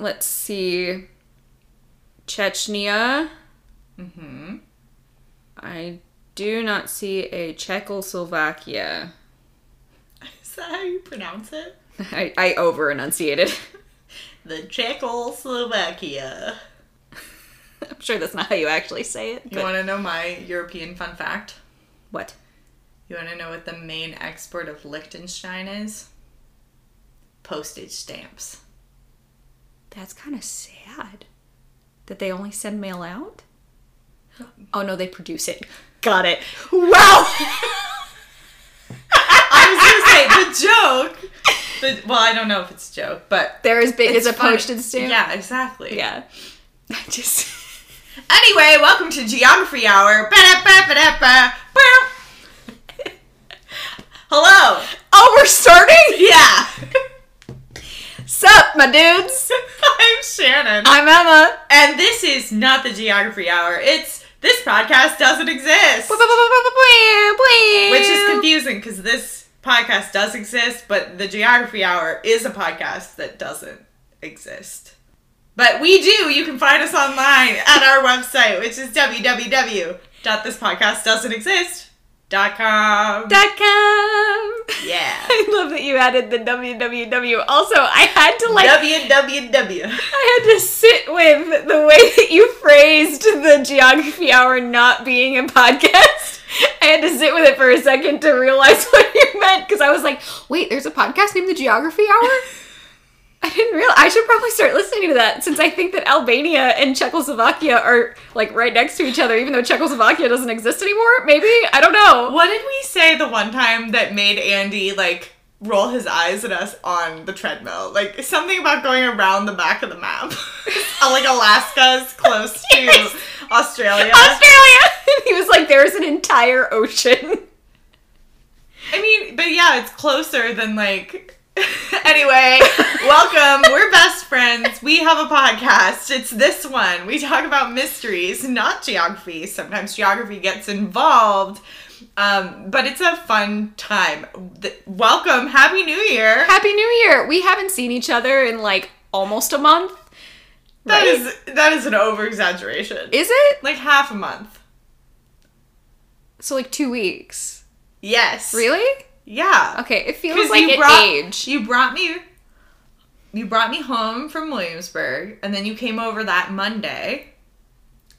let's see. Chechnya. Mm-hmm. I do not see a Czechoslovakia. Is that how you pronounce it? I, I over enunciated. The Czechoslovakia. I'm sure that's not how you actually say it. You want to know my European fun fact? what? You want to know what the main export of Liechtenstein is? Postage stamps. That's kind of sad. That they only send mail out? Oh no, they produce it. Got it. Wow! I was gonna say the joke. The, well, I don't know if it's a joke, but They're as big as a funny. postage stamp. Yeah, exactly. Yeah. I just. Anyway, welcome to Geography Hour. Hello. Oh, we're starting? Yeah. Sup, my dudes? I'm Shannon. I'm Emma. And this is not the Geography Hour. It's this podcast doesn't exist. Which is confusing because this podcast does exist, but the Geography Hour is a podcast that doesn't exist. But we do. You can find us online at our website, which is www.thispodcastdoesn'texist.com. Dot com. Dot com. Yeah. I love that you added the www. Also, I had to like www. I had to sit with the way that you phrased the geography hour not being a podcast. I had to sit with it for a second to realize what you meant because I was like, wait, there's a podcast named the Geography Hour? I didn't realize. I should probably start listening to that since I think that Albania and Czechoslovakia are like right next to each other, even though Czechoslovakia doesn't exist anymore. Maybe? I don't know. What did we say the one time that made Andy like roll his eyes at us on the treadmill? Like something about going around the back of the map. like Alaska's close to Yes. Australia. Australia! he was like, there's an entire ocean. I mean, but yeah, it's closer than like. anyway, welcome. We're best friends. We have a podcast. It's this one. We talk about mysteries, not geography. Sometimes geography gets involved. Um, but it's a fun time. Welcome. Happy New Year. Happy New Year! We haven't seen each other in like almost a month. That right? is that is an over exaggeration. Is it? Like half a month. So like two weeks. Yes. Really? Yeah. Okay, it feels like you brought- age. You brought me you brought me home from Williamsburg and then you came over that Monday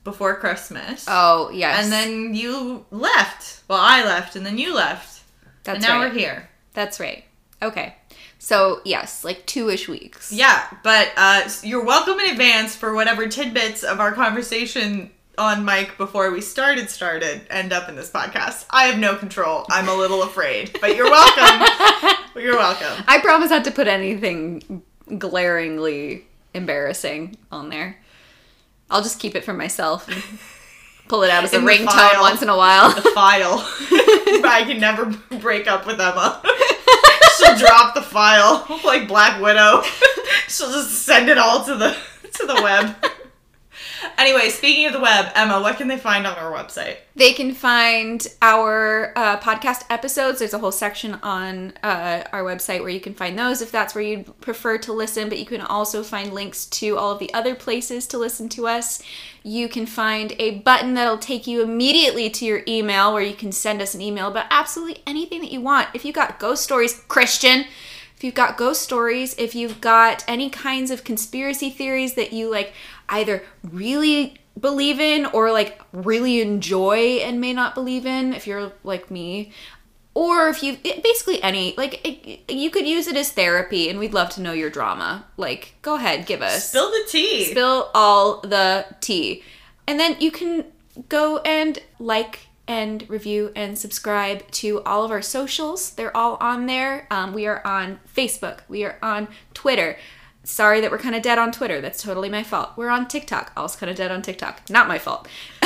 before Christmas. Oh yes. And then you left. Well, I left and then you left. that's right. and now right. we're here. That's right. Okay. So yes, like two-ish weeks. Yeah, but uh, you're welcome in advance for whatever tidbits of our conversation on mic before we started started end up in this podcast. I have no control. I'm a little afraid, but you're welcome. you're welcome. I promise not to put anything glaringly embarrassing on there. I'll just keep it for myself. Pull it out as a ringtone once in a while. The file. I can never break up with Emma. She'll drop the file like Black Widow. She'll just send it all to the to the web. Anyway, speaking of the web, Emma, what can they find on our website? They can find our uh, podcast episodes. There's a whole section on uh, our website where you can find those if that's where you'd prefer to listen. But you can also find links to all of the other places to listen to us. You can find a button that'll take you immediately to your email where you can send us an email about absolutely anything that you want. If you've got ghost stories, Christian, if you've got ghost stories, if you've got any kinds of conspiracy theories that you like either really believe in or like really enjoy and may not believe in, if you're like me, or if you basically any like it, you could use it as therapy and we'd love to know your drama. Like go ahead, give us Spill the tea. spill all the tea. And then you can go and like and review and subscribe to all of our socials. They're all on there. Um, we are on Facebook. We are on Twitter. Sorry that we're kind of dead on Twitter. That's totally my fault. We're on TikTok. Also kind of dead on TikTok. Not my fault.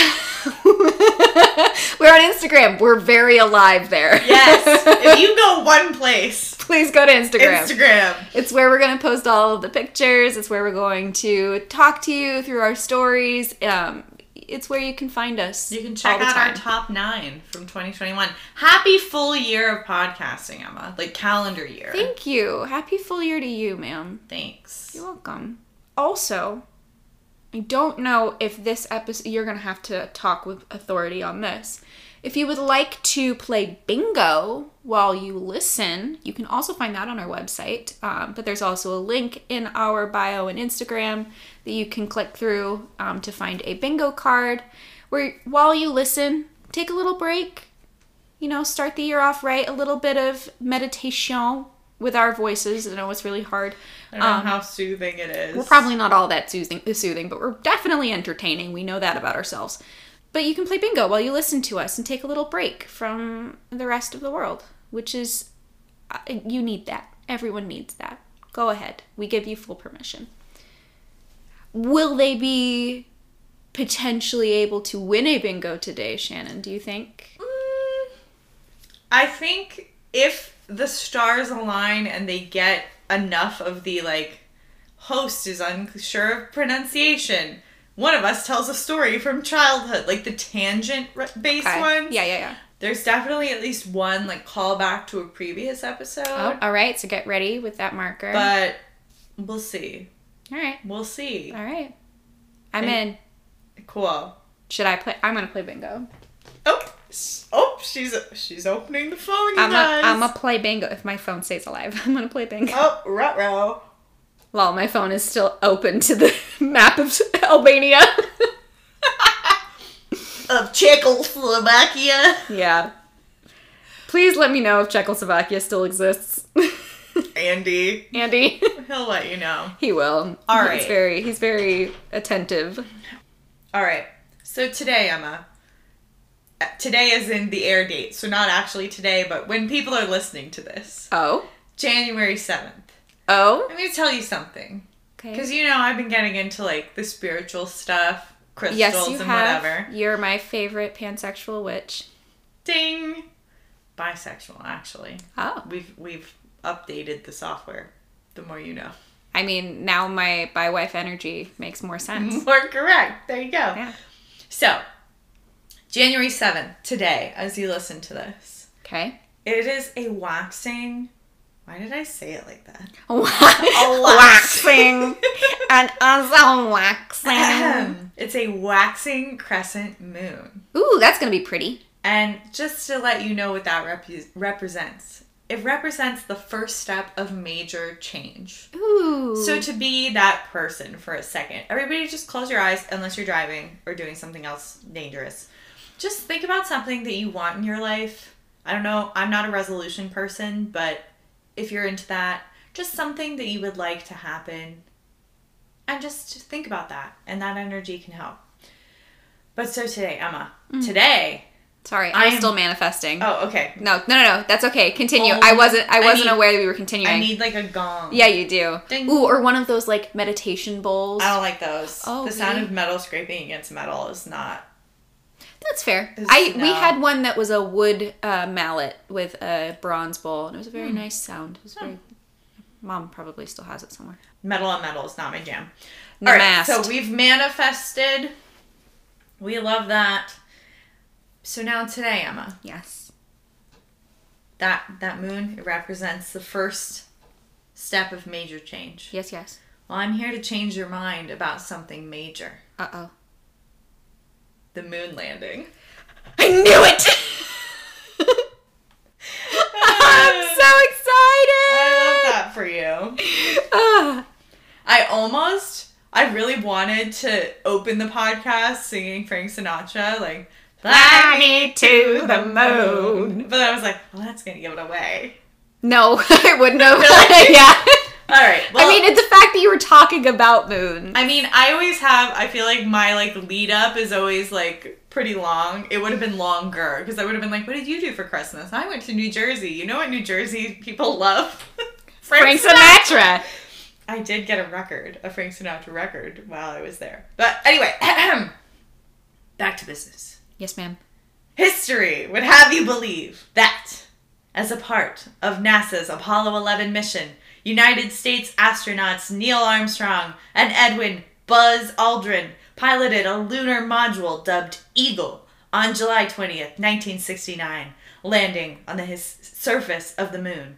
we're on Instagram. We're very alive there. yes. If you go one place, Please go to Instagram. Instagram. It's where we're going to post all of the pictures. It's where we're going to talk to you through our stories. Um, it's where you can find us. You can check out our top nine from 2021. Happy full year of podcasting, Emma. Like calendar year. Thank you. Happy full year to you, ma'am. Thanks. You're welcome. Also, I don't know if this episode, you're going to have to talk with authority on this. If you would like to play bingo while you listen, you can also find that on our website. Um, but there's also a link in our bio and Instagram that you can click through um, to find a bingo card where while you listen, take a little break, you know, start the year off right, a little bit of meditation with our voices. I know it's really hard. I know Um, how soothing it is. we're probably not all that soothing, soothing, but we're definitely entertaining. We know that about ourselves. But you can play bingo while you listen to us and take a little break from the rest of the world, which is, uh, you need that. Everyone needs that. Go ahead. We give you full permission. Will they be potentially able to win a bingo today, Shannon? Do you think? Mm, I think if the stars align and they get enough of the like host is unsure of pronunciation, one of us tells a story from childhood, like the tangent based Okay. ones. Yeah, yeah, yeah. There's definitely at least one like callback to a previous episode. Oh, all right. So get ready with that marker. But we'll see. all right. We'll see. All right. I'm And- in. Cool. Should I play? I'm gonna play bingo. Oh, oh, she's she's opening the phone. You I'm guys. a, I'm a play bingo if my phone stays alive. I'm gonna play bingo. Oh, ruh Well, my phone is still open to the map of Albania. of Czechoslovakia. yeah. Please let me know if Czechoslovakia still exists. Andy, Andy, he'll let you know. he will. All right. He's very he's very attentive. All right. So today, Emma. uh, Today is in the air date, so not actually today, but when people are listening to this, Oh. January 7th. Oh. Let me tell you something. Okay. Because you know, I've been getting into like the spiritual stuff, crystals, Yes, you and have. whatever. You're my favorite pansexual witch. Ding! Bisexual, actually. Oh. We've we've updated the software. The more you know. I mean, now my bi wife energy makes more sense. More correct. There you go. Yeah. So, January 7th, today, as you listen to this, Okay. it is a waxing. Why did I say it like that? A waxing and also waxing. it's a waxing crescent moon. Ooh, that's gonna be pretty. And just to let you know what that rep- represents, it represents the first step of major change. Ooh. So to be that person for a second, everybody just close your eyes unless you're driving or doing something else dangerous. Just think about something that you want in your life. I don't know, I'm not a resolution person, but if you're into that, just something that you would like to happen. And just think about that, and that energy can help. But so today, Emma, mm. today, Sorry, I I'm am- still manifesting. oh, okay. No, no, no, no. That's okay. Continue. I wasn't. I I wasn't need- aware that we were continuing. I need like a gong. yeah, you do. Ding. Ooh, or one of those like meditation bowls. I don't like those. Oh, the sound really? of metal scraping against metal is not That's fair. Is- I we had one that was a wood uh, mallet with a bronze bowl, and it was a very Hmm. nice sound. It was very. Mom probably still has it somewhere. metal on metal is not my jam. All right, so we've manifested. We love that. So now today, Emma, Yes. that that moon it represents the first step of major change. Yes. Yes. Well, I'm here to change your mind about something major. Uh oh. The moon landing. I knew it. I'm so excited. I love that for you. Ah. I almost, I really wanted to open the podcast singing Frank Sinatra, like Fly me to the moon. But I was like, well, that's gonna give it away. No, I wouldn't have. Yeah. All right. Well, I mean, it's the fact that you were talking about moon. I mean, I always have. I feel like my like lead up is always like pretty long. It would have been longer because I would have been like, "What did you do for Christmas?" I went to New Jersey. You know what New Jersey people love? Frank Sinatra. I did get a record, a Frank Sinatra record, while I was there. But anyway, back to business. Yes, ma'am. History would have you believe that, as a part of NASA's Apollo 11 mission, United States astronauts Neil Armstrong and Edwin Buzz Aldrin piloted a lunar module dubbed Eagle on July 20th, 1969, landing on the his- surface of the moon.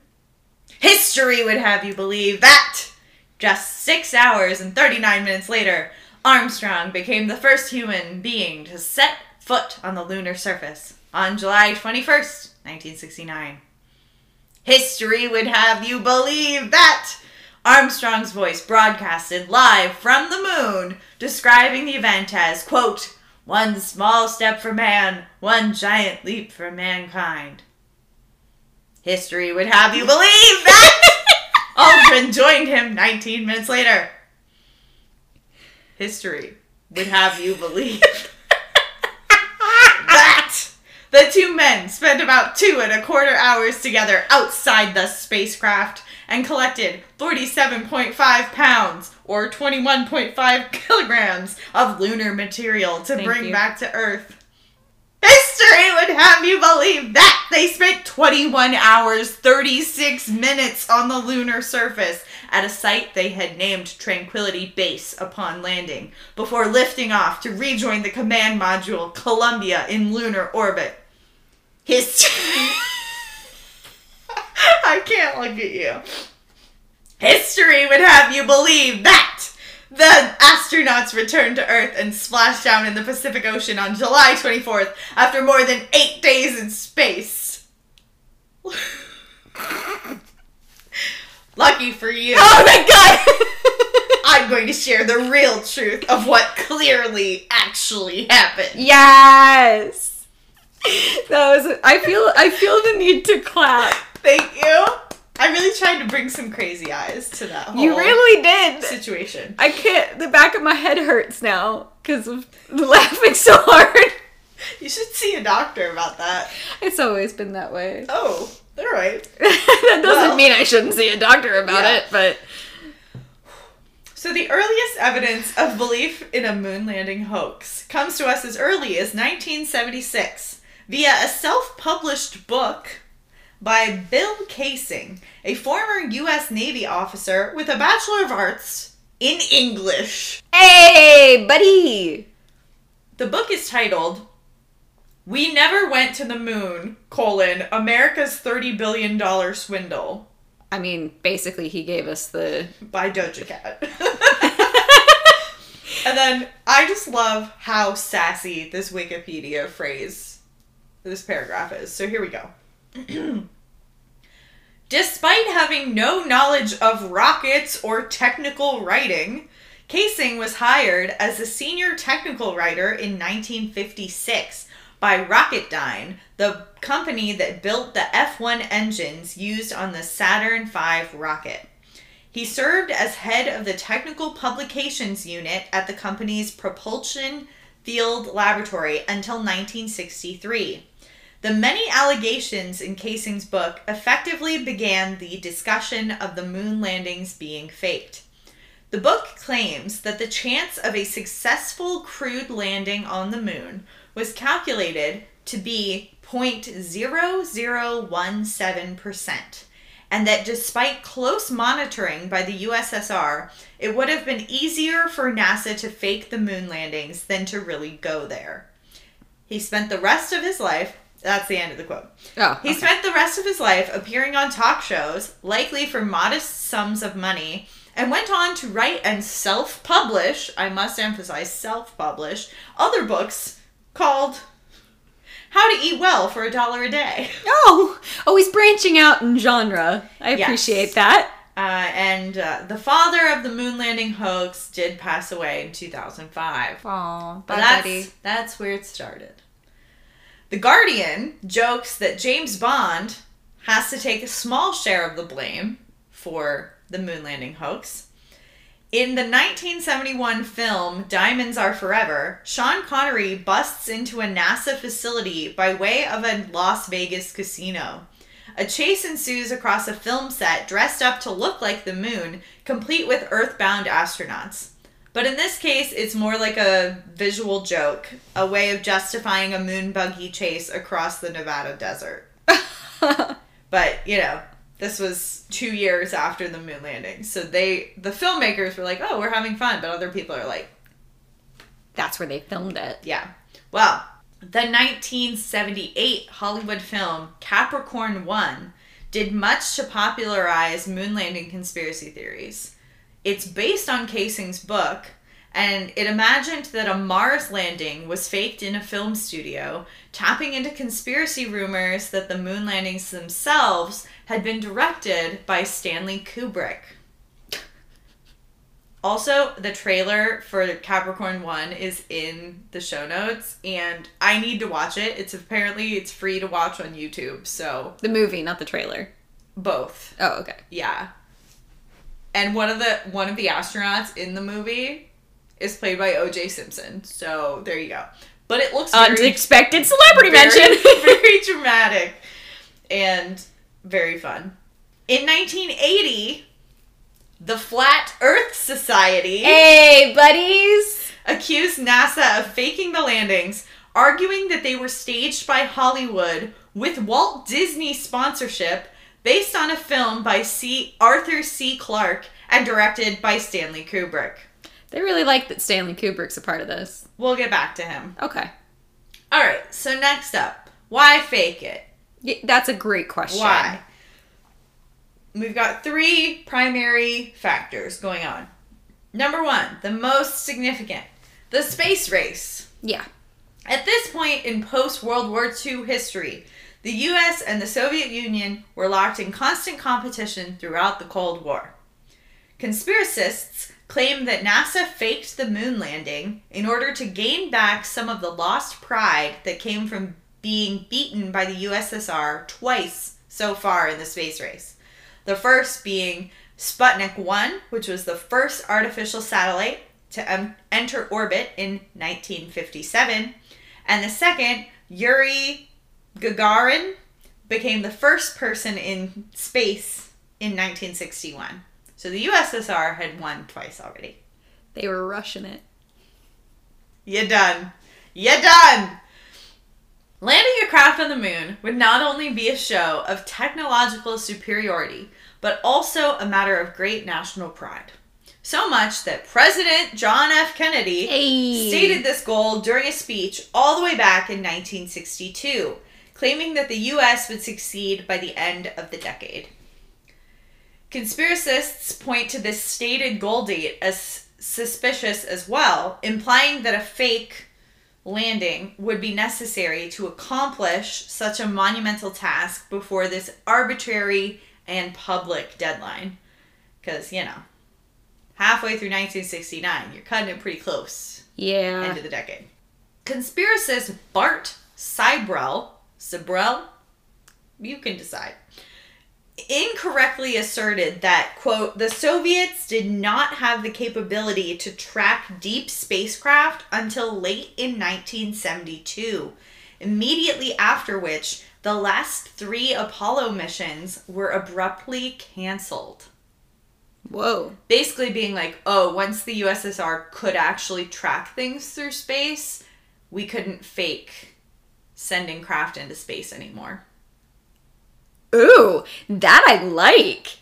History would have you believe that Just six hours and 39 minutes later, Armstrong became the first human being to set foot on the lunar surface on July 21st, 1969. History would have you believe that Armstrong's voice broadcasted live from the moon, describing the event as, quote, one small step for man, one giant leap for mankind. History would have you believe that Aldrin joined him 19 minutes later. History would have you believe the two men spent about two and a quarter hours together outside the spacecraft and collected 47.5 pounds or 21.5 kilograms of lunar material to Thank bring you. back to Earth. History would have you believe that they spent 21 hours 36 minutes on the lunar surface at a site they had named Tranquility Base upon landing before lifting off to rejoin the command module Columbia in lunar orbit. History. I can't look at you. History would have you believe that the astronauts returned to Earth and splashed down in the Pacific Ocean on July 24th after more than eight days in space. Lucky for you, Oh my god! I'm going to share the real truth of what clearly actually happened. yes. That was. I feel. I feel the need to clap. Thank you. I really tried to bring some crazy eyes to that whole You really did. situation. I can't. The back of my head hurts now because of laughing so hard. You should see a doctor about that. It's always been that way. Oh, all right. that doesn't Well. mean I shouldn't see a doctor about Yeah. it, but So the earliest evidence of belief in a moon landing hoax comes to us as early as 1976 via a self-published book by Bill Kaysing, a former US Navy officer with a Bachelor of Arts in English. hey, buddy. The book is titled We Never Went to the Moon, colon, America's $30 billion swindle I mean, basically, he gave us the. by Doja Cat. and then I just love how sassy this Wikipedia phrase, this paragraph is. So here we go. Despite having no knowledge of rockets or technical writing, Kaysing was hired as a senior technical writer in 1956 by Rocketdyne, the company that built the F 1 engines used on the Saturn V rocket. He served as head of the technical publications unit at the company's propulsion field laboratory until 1963. The many allegations in Kaysing's book effectively began the discussion of the moon landings being faked. The book claims that the chance of a successful crewed landing on the moon was calculated to be 0.0017%, and that despite close monitoring by the USSR, it would have been easier for NASA to fake the moon landings than to really go there. He spent the rest of his life, that's the end of the quote. Oh, He spent the rest of his life appearing on talk shows, likely for modest sums of money, and went on to write and self publish, I must emphasize self publish, other books called How to Eat Well for a Dollar a Day. Oh, oh, he's branching out in genre. I Yes. appreciate that. Uh, and uh, the father of the moon landing hoax did pass away in 2005. Aw, But that's, buddy. that's where it started. The Guardian jokes that James Bond has to take a small share of the blame for the moon landing hoax. In the 1971 film Diamonds Are Forever, Sean Connery busts into a NASA facility by way of a Las Vegas casino. A chase ensues across a film set dressed up to look like the moon, complete with earthbound astronauts. But in this case, it's more like a visual joke, a way of justifying a moon buggy chase across the Nevada desert. But, you know, this was two years after the moon landing. So they, the filmmakers were like, oh, we're having fun. But other people are like, That's where they filmed it. yeah. Well, the 1978 Hollywood film Capricorn 1 did much to popularize moon landing conspiracy theories. It's based on Kaysing's book, and it imagined that a Mars landing was faked in a film studio, tapping into conspiracy rumors that the moon landings themselves had been directed by Stanley Kubrick. Also, the trailer for Capricorn 1 is in the show notes and I need to watch it. It's apparently it's free to watch on YouTube, so The movie, not the trailer. both. Oh, okay. Yeah. And one of the one of the astronauts in the movie is played by O.J. Simpson. So there you go. But it looks very, Unexpected celebrity very, mention. very dramatic and very fun. In 1980, the Flat Earth Society hey, buddies. accused NASA of faking the landings, arguing that they were staged by Hollywood with Walt Disney sponsorship based on a film by C. Arthur C. Clarke and directed by Stanley Kubrick. They really like that Stanley Kubrick's a part of this. We'll get back to him. Okay. All right, so next up, why fake it? That's a great question. Why? We've got three primary factors going on. Number one, the most significant, the space race. Yeah. At this point in post World War II history, the US and the Soviet Union were locked in constant competition throughout the Cold War. Conspiracists claim that NASA faked the moon landing in order to gain back some of the lost pride that came from being beaten by the USSR twice so far in the space race. The first being Sputnik 1, which was the first artificial satellite to em- enter orbit in 1957, and the second, Yuri Gagarin, became the first person in space in 1961. So the USSR had won twice already. They were rushing it. You done. You done. Landing a craft on the moon would not only be a show of technological superiority, but also a matter of great national pride. So much that President John F. Kennedy Hey. stated this goal during a speech all the way back in 1962, claiming that the US would succeed by the end of the decade. Conspiracists point to this stated goal date as suspicious as well, implying that a fake landing would be necessary to accomplish such a monumental task before this arbitrary and public deadline. Because, you know, halfway through 1969, you're cutting it pretty close Yeah. end of the decade. Conspiracist Bart Sibrel, Sibrel, you can decide, incorrectly asserted that, quote, the Soviets did not have the capability to track deep spacecraft until late in 1972, immediately after which the last three Apollo missions were abruptly canceled Whoa. basically being like, oh, once the USSR could actually track things through space, we couldn't fake sending craft into space anymore. Ooh, that I like.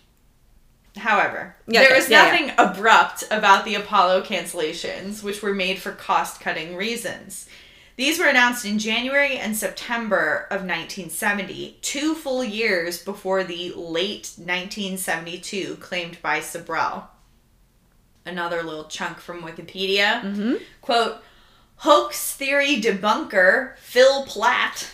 However, Yeah, there okay. was Yeah, nothing abrupt about the Apollo cancellations, which were made for cost cutting reasons. These were announced in January and September of 1970, two full years before the late 1972 claimed by Sabrel. Another little chunk from Wikipedia. Mm-hmm. Quote, hoax theory debunker Phil Platt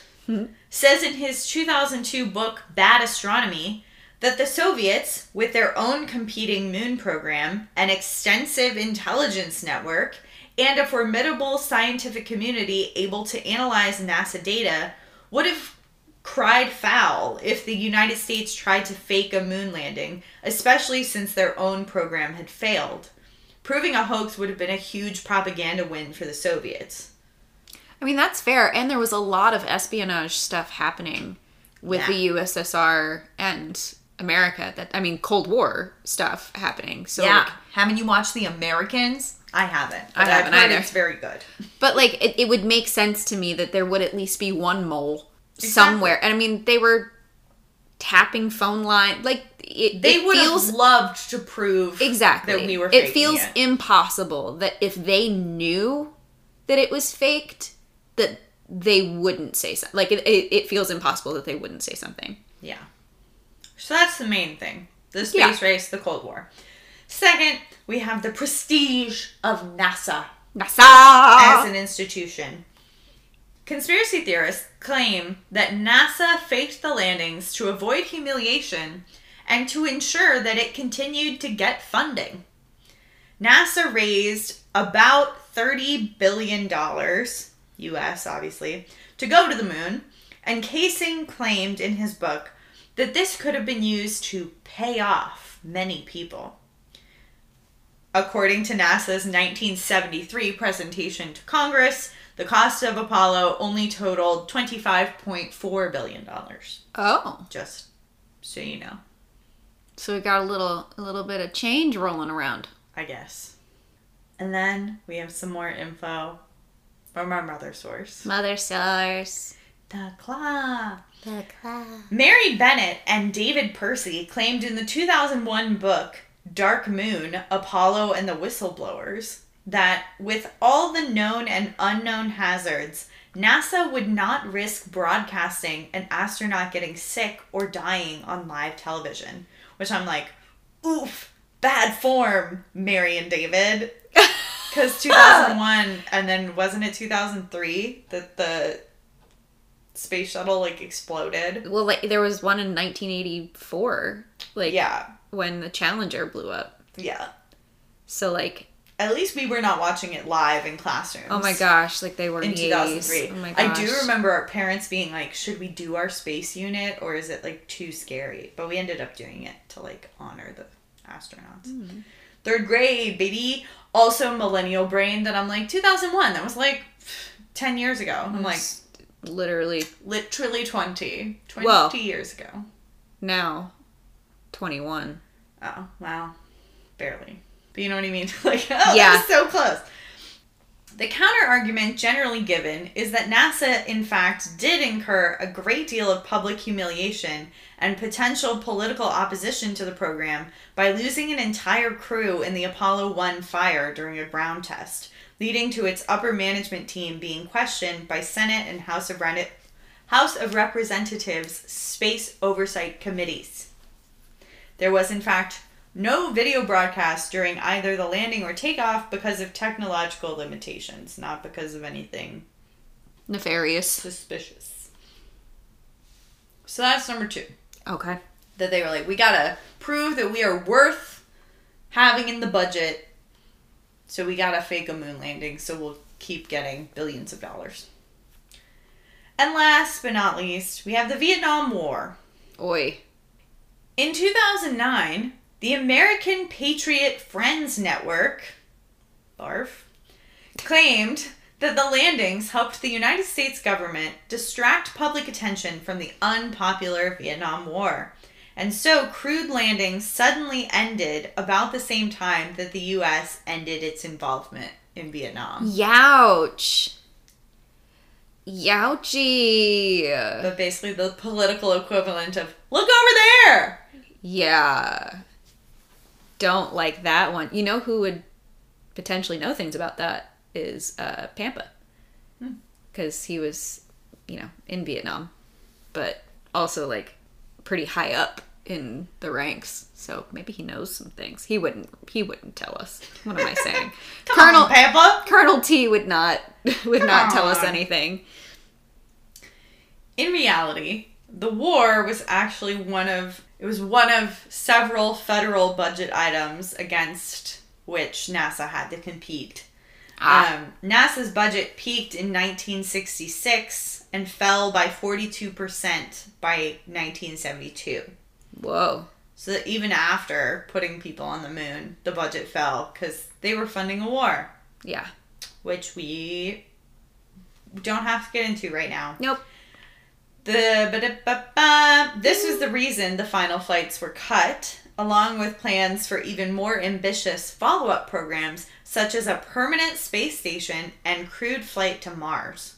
says in his 2002 book Bad Astronomy that the Soviets, with their own competing moon program, an extensive intelligence network, and a formidable scientific community able to analyze NASA data, would have cried foul if the United States tried to fake a moon landing, especially since their own program had failed. Proving a hoax would have been a huge propaganda win for the Soviets. I mean, that's fair. And there was a lot of espionage stuff happening with Yeah. the USSR and America. That I mean, Cold War stuff happening. So, like, haven't you watched The Americans? I haven't. I haven't I've either. It's very good. but like, it, it would make sense to me that there would at least be one mole Exactly. somewhere. And I mean, they were tapping phone line. Like, it, They it would feels have loved to prove exactly. that we were. it feels it. impossible that if they knew that it was faked, that they wouldn't say something. Like, it, it, it feels impossible that they wouldn't say something. Yeah. So that's the main thing. The space Yeah. race, the Cold War. Second, we have the prestige of NASA NASA as an institution. Conspiracy theorists claim that NASA faked the landings to avoid humiliation and to ensure that it continued to get funding. NASA raised about $30 billion, US obviously, to go to the moon, and Kaysing claimed in his book that this could have been used to pay off many people. According to NASA's 1973 presentation to Congress, the cost of Apollo only totaled $25.4 billion. Oh, Just so you know, so we got a little a little bit of change rolling around. I guess. And then we have some more info from our mother source. Mother source. The Claw. The claw. Mary Bennett and David Percy claimed in the 2001 book Dark Moon Apollo and the Whistleblowers that with all the known and unknown hazards, NASA would not risk broadcasting an astronaut getting sick or dying on live television. Which I'm like, oof, bad form, Mary and David. Because 2001, and then wasn't it 2003 that the space shuttle like exploded? Well, like there was one in 1984, like Yeah, when the Challenger blew up. yeah. So like, At least we were not watching it live in classrooms. oh my gosh, like they were In in, 2003. Oh my gosh. I do remember our parents being like, should we do our space unit or is it like too scary? But we ended up doing it to like honor the astronauts. Hmm. Third grade, baby. Also, millennial brain that I'm like, 2001. That was like 10 years ago. I'm like, It's literally literally 20. 20 Well- years ago. now 21. Oh, wow. Barely. But you know what I mean? like, oh, Yeah. so close. The counter argument generally given is that NASA, in fact, did incur a great deal of public humiliation and potential political opposition to the program by losing an entire crew in the Apollo 1 fire during a ground test, leading to its upper management team being questioned by Senate and House of, House of Representatives space oversight committees. There was, in fact, no video broadcast during either the landing or takeoff because of technological limitations, not because of anything Nefarious. suspicious. So that's number two. Okay. That they were like, we gotta prove that we are worth having in the budget, so we gotta fake a moon landing, so we'll keep getting billions of dollars. And last but not least, we have the Vietnam War. Oi. In 2009, the American Patriot Friends Network, BARF, claimed that the landings helped the United States government distract public attention from the unpopular Vietnam War. And so crewed landings suddenly ended about the same time that the US ended its involvement in Vietnam. Youch. Youchie. But basically the political equivalent of look over there. Yeah. Don't like that one. You know who would potentially know things about that is uh, Pampa. Hmm. Because he was, you know, in Vietnam, but also like pretty high up in the ranks. So maybe he knows some things. He wouldn't. He wouldn't tell us. What am I saying? Colonel on, Pampa. Colonel T would not would Come not tell us anything. in reality, the war was actually one of it was one of several federal budget items against which NASA had to compete. Ah. Um, NASA's budget peaked in 1966 and fell by 42% by 1972. Whoa. So that even after putting people on the moon, the budget fell because they were funding a war, Yeah. which we don't have to get into right now. Nope. The this was the reason the final flights were cut, along with plans for even more ambitious follow-up programs such as a permanent space station and crewed flight to Mars.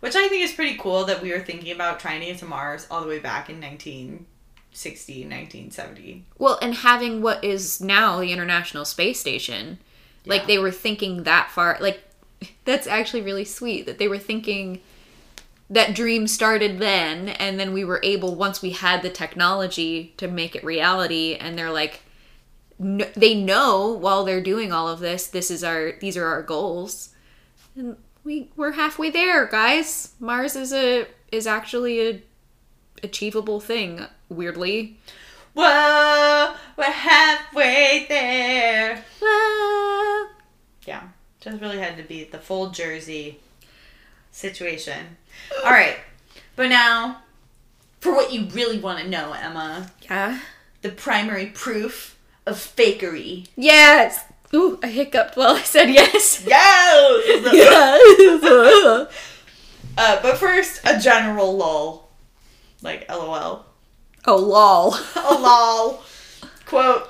Which I think is pretty cool that we were thinking about trying to get to Mars all the way back in 1960, 1970. Well, and having what is now the International Space Station, Yeah. like they were thinking that far. Like that's actually really sweet that they were thinking that dream started then, and then we were able once we had the technology to make it reality. And they're like, kn- they know while they're doing all of this, this is our these are our goals, and we we're halfway there, guys. Mars is a is actually a achievable thing. Weirdly, Whoa, we're halfway there. Ah. Yeah, just really had to be the full Jersey situation. All right, but now for what you really want to know, Emma, yeah, the primary proof of fakery. yes. Ooh, I hiccuped while I said yes. Yes. yes. Uh, but first, a general lull, like LOL. oh lol. A lol. Quote.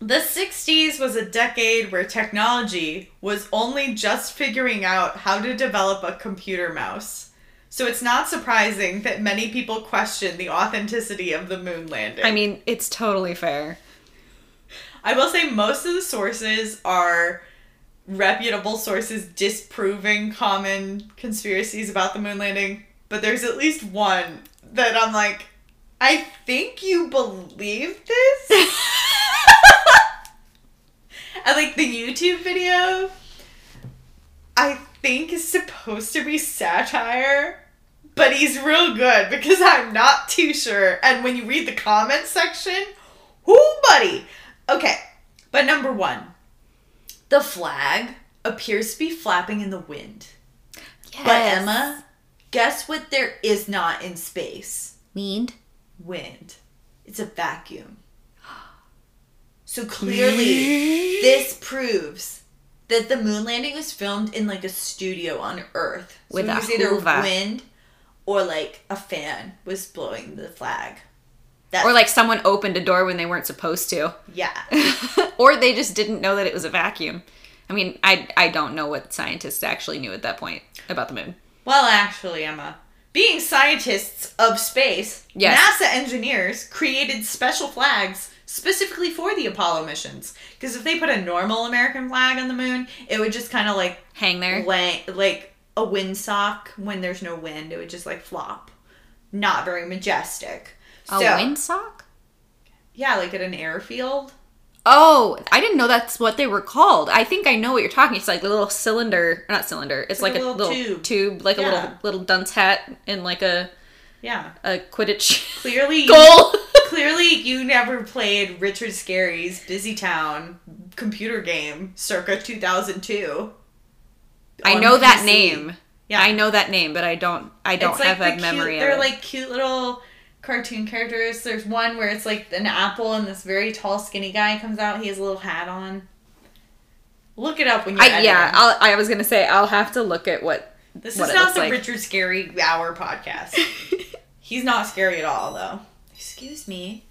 The 60s was a decade where technology was only just figuring out how to develop a computer mouse. So it's not surprising that many people question the authenticity of the moon landing. I mean, it's totally fair. I will say most of the sources are reputable sources disproving common conspiracies about the moon landing, but there's at least one that I'm like, I think you believe this? and like the YouTube video, I think is supposed to be satire, but he's real good because I'm not too sure. And when you read the comments section, whoo, buddy. Okay, but number one, the flag appears to be flapping in the wind. Yes. But Emma, guess what there is not in space? Wind. Wind. It's a vacuum. So clearly, this proves that the moon landing was filmed in like a studio on Earth. So With it was either wind or like a fan was blowing the flag. That, Or like someone opened a door when they weren't supposed to. yeah. or they just didn't know that it was a vacuum. I mean, I I don't know what scientists actually knew at that point about the moon. Well, actually, Emma, being scientists of space, Yes. NASA engineers created special flags specifically for the Apollo missions. Because if they put a normal American flag on the moon, it would just kind of like Hang there. like a windsock when there's no wind. It would just like flop. Not very majestic. A so, windsock? Yeah, like at an airfield. Oh, I didn't know that's what they were called. I think I know what you're talking. It's like a little cylinder, not cylinder. It's, like like, a little little, tube. tube. like a little little dunce hat and like a Yeah. a Quidditch Clearly, you, goal. clearly you never played Richard Scarry's Busy Town computer game circa 2002. I know that PC. name. Yeah. I know that name, but I don't. I don't like have a memory cute, They're it. like cute little cartoon characters. There's one where it's like an apple and this very tall, skinny guy comes out. He has a little hat on. Look it up when you're I, yeah. I'll, I was gonna say I'll have to look at what. This what is not the like. Richard Scary Hour podcast. He's not scary at all, though. Excuse me.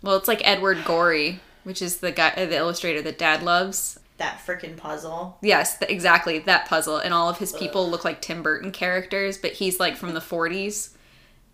Well, it's like Edward Gorey, which is the guy, the illustrator that Dad loves. That freaking puzzle. Yes, th- exactly that puzzle, and all of his people look like Tim Burton characters, but he's like from the 40s.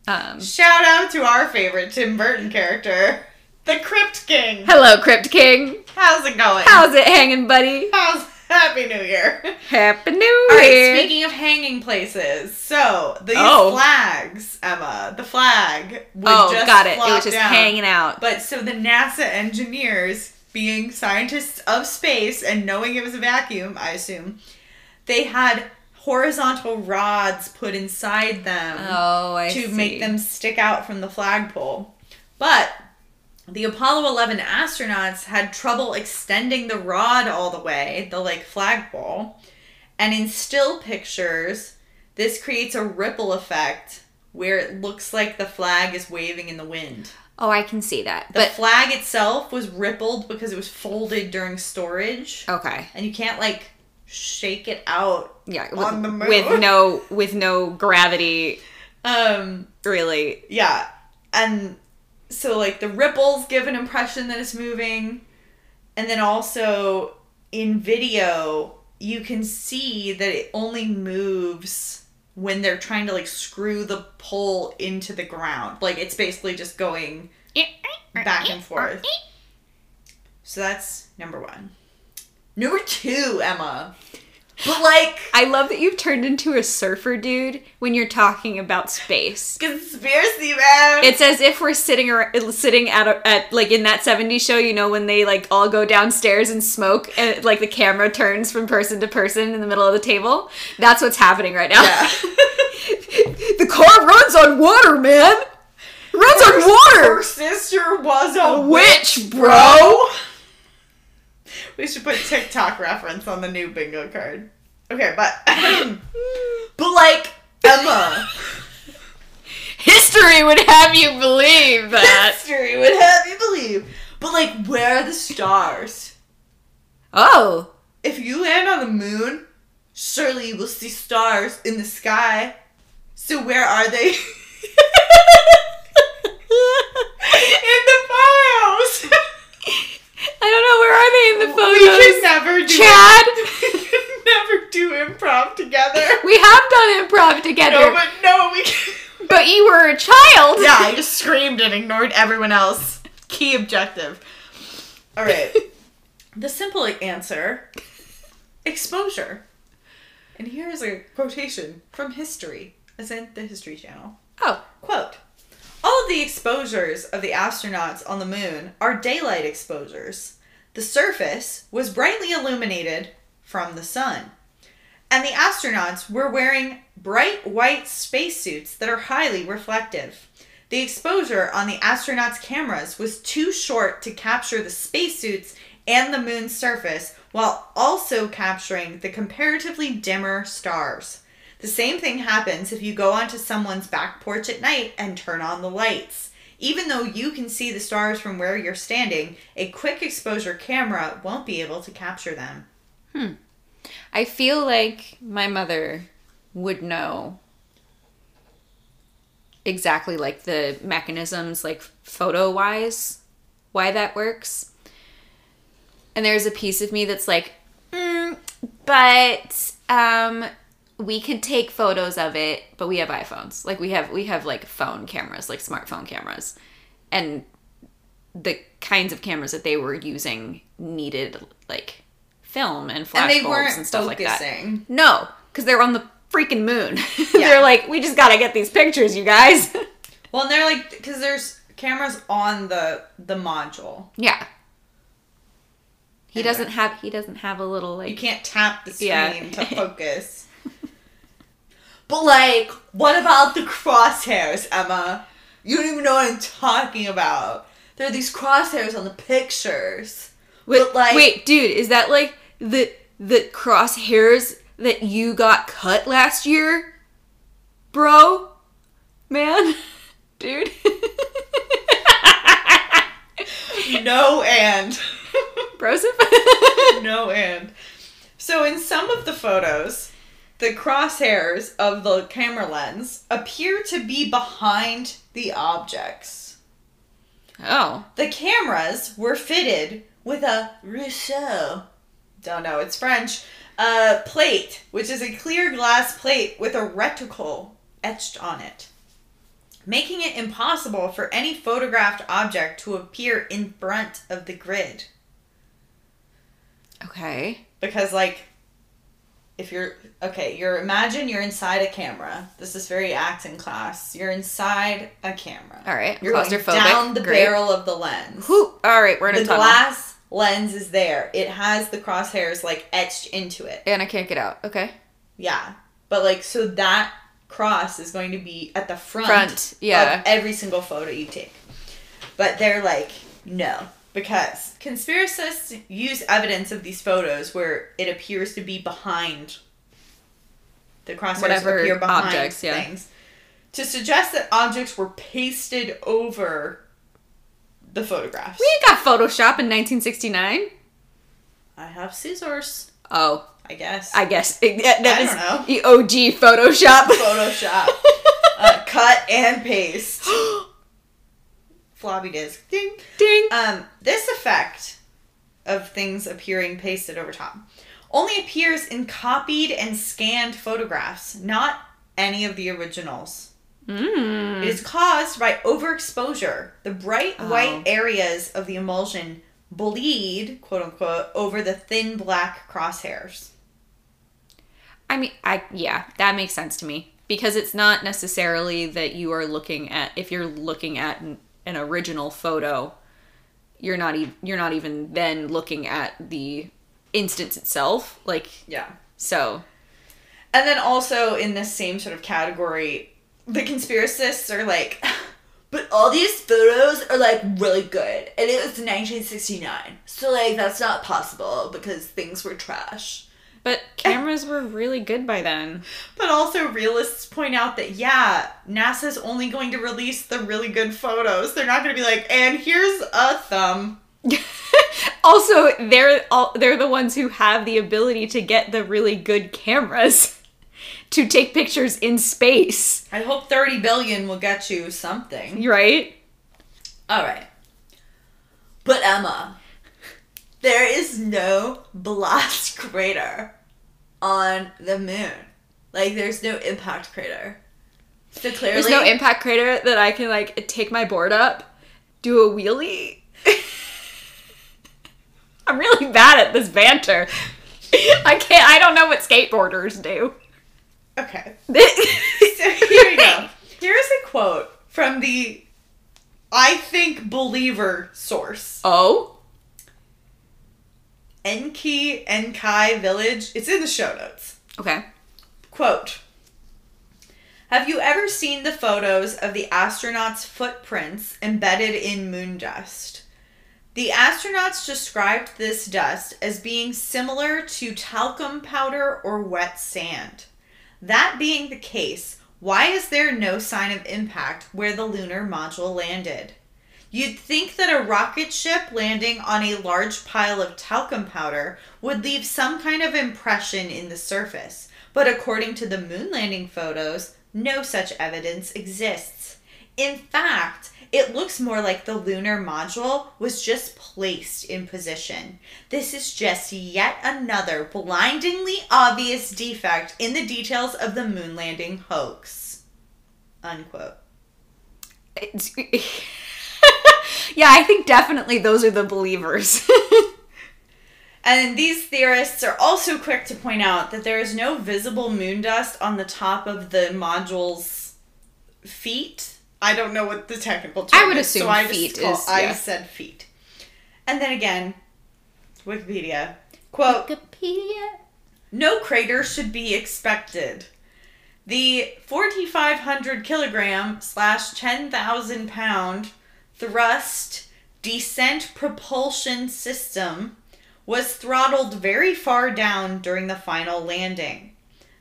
Um, Shout out to our favorite Tim Burton character, the Crypt King. hello, Crypt King. How's it going? How's it hanging, buddy? How's Happy New Year? Happy New Year. All right, speaking of hanging places, so these Oh. flags, Emma, the flag would oh, just got it. It was just down. hanging out. But so the NASA engineers, being scientists of space and knowing it was a vacuum, I assume, they had horizontal rods put inside them Oh, to see. make them stick out from the flagpole. But the Apollo 11 astronauts had trouble extending the rod all the way, the like flagpole. And in still pictures, this creates a ripple effect where it looks like the flag is waving in the wind. Oh, I can see that. The But flag itself was rippled because it was folded during storage. okay, And you can't like shake it out. yeah, with, On the moon. with no with no gravity, Um really. Yeah. And so like the ripples give an impression that it's moving. And then also in video you can see that it only moves when they're trying to like screw the pole into the ground. Like it's basically just going back and forth. So that's number 1. Number 2, Emma. But like I love that you've turned into a surfer dude when you're talking about space. conspiracy man. It's as if we're sitting or sitting at a, at like in that 70s show, you know, when they like all go downstairs and smoke and like the camera turns from person to person in the middle of the table. That's what's happening right now. yeah. the car runs on water, man. It runs on Her water. sister was a witch, witch, bro. bro. We should put TikTok reference on the new bingo card. Okay, but but like Emma, History would have you believe that. history would have you believe. But like, where are the stars? Oh. If you land on the moon, surely you will see stars in the sky. So where are they? in the photos. I don't know. Where are they in the photos? We can never do Chad? we can never do improv together. We have done improv together, No, but no, we can. but you were a child. Yeah, I just screamed and ignored everyone else. Key objective. All right. the simple answer exposure. And here's a quotation from history, as in the History Channel. Oh. Quote All of the exposures of the astronauts on the moon are daylight exposures. The surface was brightly illuminated from the sun. And the astronauts were wearing bright white spacesuits that are highly reflective. The exposure on the astronauts' cameras was too short to capture the spacesuits and the moon's surface while also capturing the comparatively dimmer stars. The same thing happens if you go onto someone's back porch at night and turn on the lights. Even though you can see the stars from where you're standing, a quick exposure camera won't be able to capture them. Hmm. I feel like my mother would know exactly like the mechanisms, like photo wise, why that works. And there's a piece of me that's like, mm, but um, we could take photos of it, but we have iPhones. Like we have we have like phone cameras, like smartphone cameras, and the kinds of cameras that they were using needed like film and flash and they bulbs weren't and stuff like that. focusing. No, because they're on the freaking moon. Yeah. they're like, we just gotta get these pictures, you guys. Well, and they're like because there's cameras on the the module. yeah. He Anyway. doesn't have. He doesn't have a little like You can't tap the screen Yeah. to focus. But like, what about the crosshairs, Emma? You don't even know what I'm talking about. There are these crosshairs on the pictures. Wait, but, like- wait, dude, is that like the the crosshairs that you got cut last year, bro? Man, dude. No and. Broseph. no and. So in some of the photos, the crosshairs of the camera lens appear to be behind the objects. oh, The cameras were fitted with a Réseau, don't know, it's French, uh, plate, which is a clear glass plate with a reticle etched on it, making it impossible for any photographed object to appear in front of the grid. okay. Because, like, if you're okay, you're imagine you're inside a camera. This is very acting class. You're inside a camera. All right. You're going Claustrophobic. down the Great. barrel of the lens. Whew. All right, we're in the a tunnel, glass lens is there. It has the crosshairs like etched into it. and I can't get out. Okay. Yeah. But like so that cross is going to be at the front, Front, yeah. of every single photo you take. But they're like, no. Because conspiracists use evidence of these photos where it appears to be behind the crosshairs Whatever appear behind objects, yeah. things. To suggest that objects were pasted over the photographs. We ain't got Photoshop in 1969. I have scissors, Oh, I guess. I guess it, that, that I is don't know. the OG Photoshop. Photoshop. uh, cut and paste. Floppy disk. Ding. Ding. Um, this effect of things appearing pasted over top only appears in copied and scanned photographs, not any of the originals. Mm. It is caused by overexposure. The bright Oh. white areas of the emulsion bleed, quote unquote, over the thin black crosshairs. I mean, I yeah, that makes sense to me because it's not necessarily that you are looking at if you're looking at an, original photo, you're not even you're not even then looking at the instance itself. Like Yeah. so, And then also in this same sort of category, the conspiracists are like, but all these photos are like really good. And it was 1969. So like that's not possible because things were trash. But cameras were really good by then. But also realists point out that yeah, NASA's only going to release the really good photos. They're not going to be like, and here's a thumb. also, they're all they're the ones who have the ability to get the really good cameras to take pictures in space, I hope 30 billion will get you something. right? All right. But Emma, there is no blast crater on the moon. Like there's no impact crater. So clearly There's no impact crater that I can like take my board up, do a wheelie. I'm really bad at this banter. I can't. I don't know what skateboarders do. Okay. So here we go. Here's a quote from the I think believer source. Oh, Enki Enkai village. It's in the show notes. okay. Quote Have you ever seen the photos of the astronauts' footprints embedded in moon dust? The astronauts described this dust as being similar to talcum powder or wet sand. That being the case, why is there no sign of impact where the lunar module landed? You'd think that a rocket ship landing on a large pile of talcum powder would leave some kind of impression in the surface, but according to the moon landing photos, no such evidence exists. In fact, it looks more like the lunar module was just placed in position. This is just yet another blindingly obvious defect in the details of the moon landing hoax. Unquote. Yeah, I think definitely those are the believers. And these theorists are also quick to point out that there is no visible moon dust on the top of the module's feet. I don't know what the technical term I would is, assume so I feet call- is- I said feet. And then again, Wikipedia. Quote, Wikipedia. no crater should be expected. The 4,500 kilogram slash 10,000 pound thrust descent propulsion system was throttled very far down during the final landing.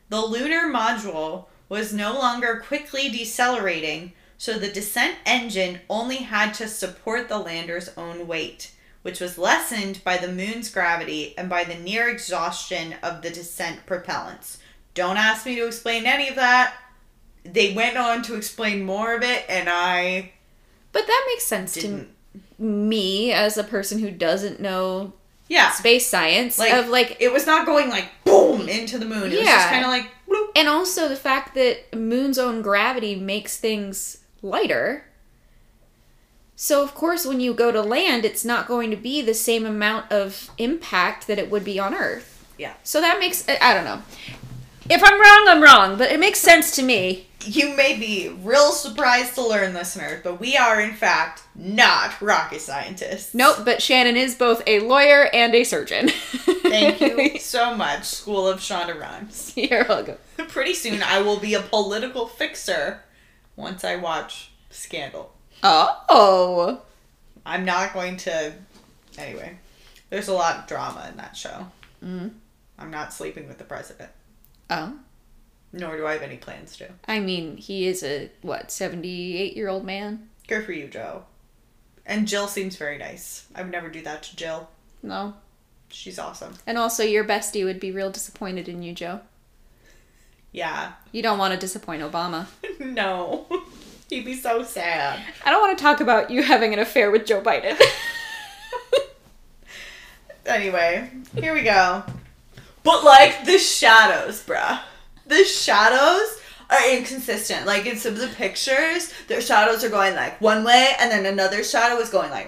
The lunar module was no longer quickly decelerating, so the descent engine only had to support the lander's own weight, which was lessened by the moon's gravity and by the near exhaustion of the descent propellants. Don't ask me to explain any of that. They went on to explain more of it, and I But that makes sense didn't. to me as a person who doesn't know Yeah, space science like, of like it was not going like boom into the moon. It was just Yeah. kind of like and also the fact that moon's own gravity makes things lighter. So of course when you go to land it's not going to be the same amount of impact that it would be on earth. Yeah. So that makes I don't know. If I'm wrong, I'm wrong, but it makes sense to me. You may be real surprised to learn, listeners, but we are in fact not rocket scientists. Nope, but Shannon is both a lawyer and a surgeon. Thank you so much, School of Shonda Rhimes. You're welcome. Pretty soon I will be a political fixer once I watch Scandal. Oh. I'm not going to. Anyway, there's a lot of drama in that show. Mm. I'm not sleeping with the president, Oh. nor do I have any plans to. I mean, he is a what, 78-year-old man? Good for you, Joe. And Jill seems very nice. I would never do that to Jill. No. She's awesome. And also your bestie would be real disappointed in you, Joe. Yeah. You don't want to disappoint Obama. no. He'd be so sad. I don't want to talk about you having an affair with Joe Biden. Anyway, here we go. But like the shadows, bruh. The shadows are inconsistent. Like in some of the pictures, their shadows are going like one way and then another shadow is going like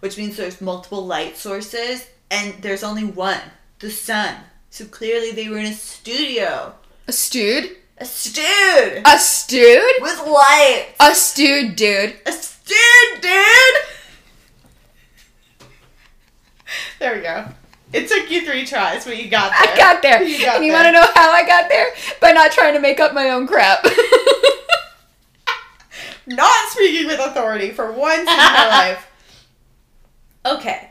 which means there's multiple light sources and there's only one. The sun. So clearly they were in a studio. A stewed? A stewed! A stewed? With light. A stewed dude. A stewed, dude! There we go. It took you three tries, but you got there. I got there. You got and you want to know how I got there? By not trying to make up my own crap. Not speaking with authority for once in my life. Okay.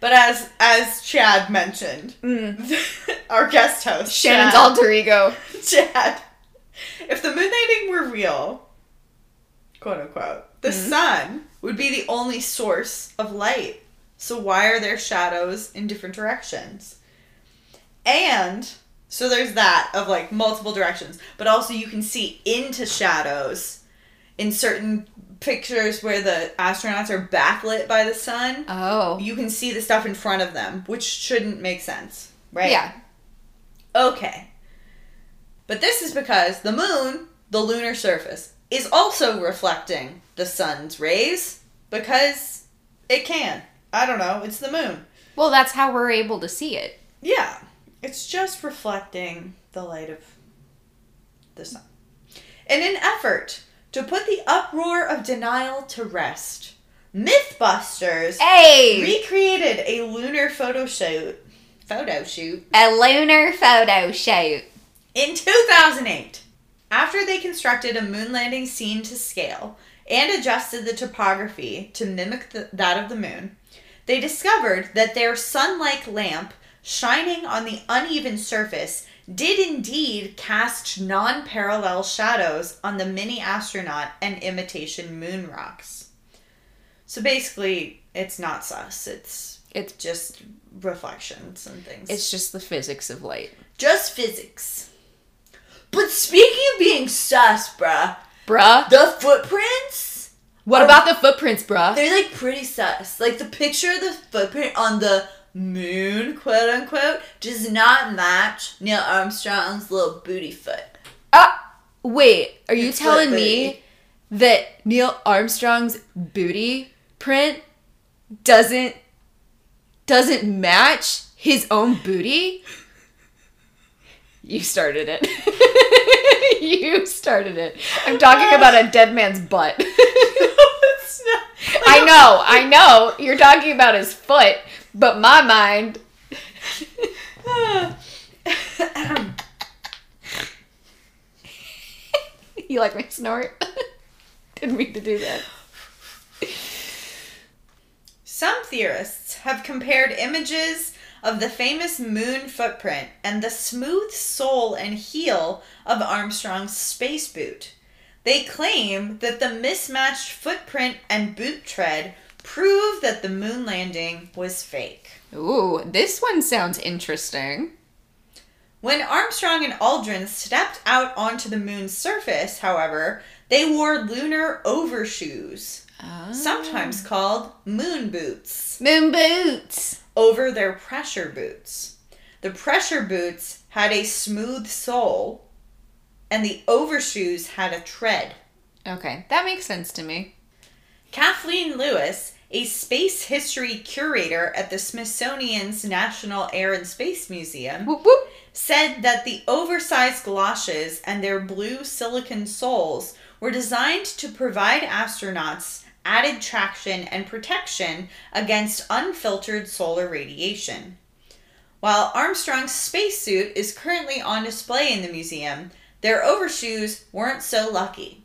But as as Chad mentioned, our guest host, Mm. Shannon's Chad, alter ego. Chad, if the moon landing were real, quote unquote, the Mm-hmm. sun would be the only source of light. So why are there shadows in different directions? And so there's that of like multiple directions, but also you can see into shadows in certain pictures where the astronauts are backlit by the sun. Oh. You can see the stuff in front of them, which shouldn't make sense, right? Yeah. Okay. But this is because the moon, the lunar surface, is also reflecting the sun's rays because it can. I don't know, it's the moon. Well, that's how we're able to see it. Yeah. It's just reflecting the light of the sun. In an effort to put the uproar of denial to rest, Mythbusters Hey! recreated a lunar photo shoot. Photo shoot A lunar photo shoot. In 2008, after they constructed a moon landing scene to scale and adjusted the topography to mimic the, that of the moon, they discovered that their sun like lamp shining on the uneven surface did indeed cast non parallel shadows on the mini astronaut and imitation moon rocks. So basically, it's not sus, it's It's just reflections and things. it's just the physics of light. Just physics. But speaking of being sus, bruh, Bruh. the footprints, What about the footprints, bruh? they're like pretty sus. Like the picture of the footprint on the moon, quote unquote, does not match Neil Armstrong's little booty foot. Ah, wait, are you It's telling me that Neil Armstrong's booty print doesn't doesn't match his own booty? You started it. you started it. I'm talking about a dead man's butt. it's not. I know, I know. You're talking about his foot, but my mind You like my snort? Didn't mean to do that. Some theorists have compared images of the famous moon footprint and the smooth sole and heel of Armstrong's space boot. They claim that the mismatched footprint and boot tread prove that the moon landing was fake. Ooh, this one sounds interesting. When Armstrong and Aldrin stepped out onto the moon's surface, however, they wore lunar overshoes, oh. sometimes called moon boots. moon boots. over their pressure boots. The pressure boots had a smooth sole, and the overshoes had a tread. Okay, that makes sense to me. Kathleen Lewis, a space history curator at the Smithsonian's National Air and Space Museum, Whoop whoop. said that the oversized galoshes and their blue silicon soles were designed to provide astronauts added traction and protection against unfiltered solar radiation. While Armstrong's spacesuit is currently on display in the museum, their overshoes weren't so lucky.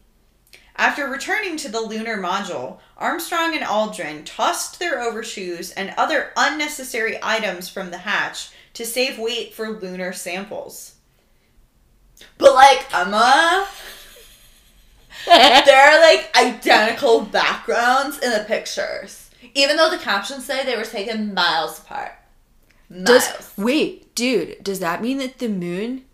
After returning to the lunar module, Armstrong and Aldrin tossed their overshoes and other unnecessary items from the hatch to save weight for lunar samples. But like Emma, there are like identical backgrounds in the pictures, even though the captions say they were taken miles apart. Miles. Does wait, dude? Does that mean that the moon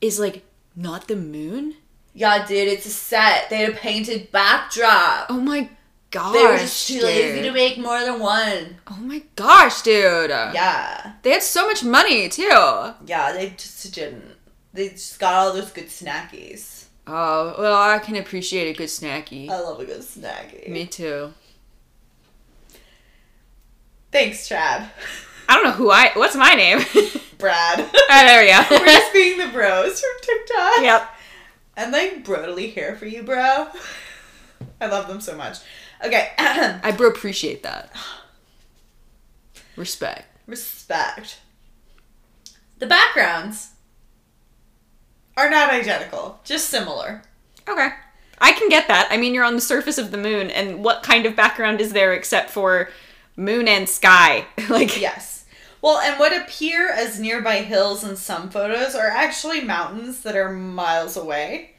is like not the moon? yeah, dude, it's a set. They had a painted backdrop. Oh my gosh! they were just too lazy to make more than one. Oh my gosh, dude! Yeah. They had so much money too. Yeah, they just didn't. They just got all those good snackies. Oh well, I can appreciate a good snacky. I love a good snacky. Me too. Thanks, Chad. I don't know who I. What's my name? Brad. Ah, there we go. We're just being the bros from TikTok. yep. And like brotally hair for you, bro. I love them so much. Okay. I bro appreciate that. Respect. Respect. The backgrounds are not identical, just similar. Okay. I can get that. I mean, you're on the surface of the moon, and what kind of background is there except for moon and sky? like, Yes. Well, and what appear as nearby hills in some photos are actually mountains that are miles away.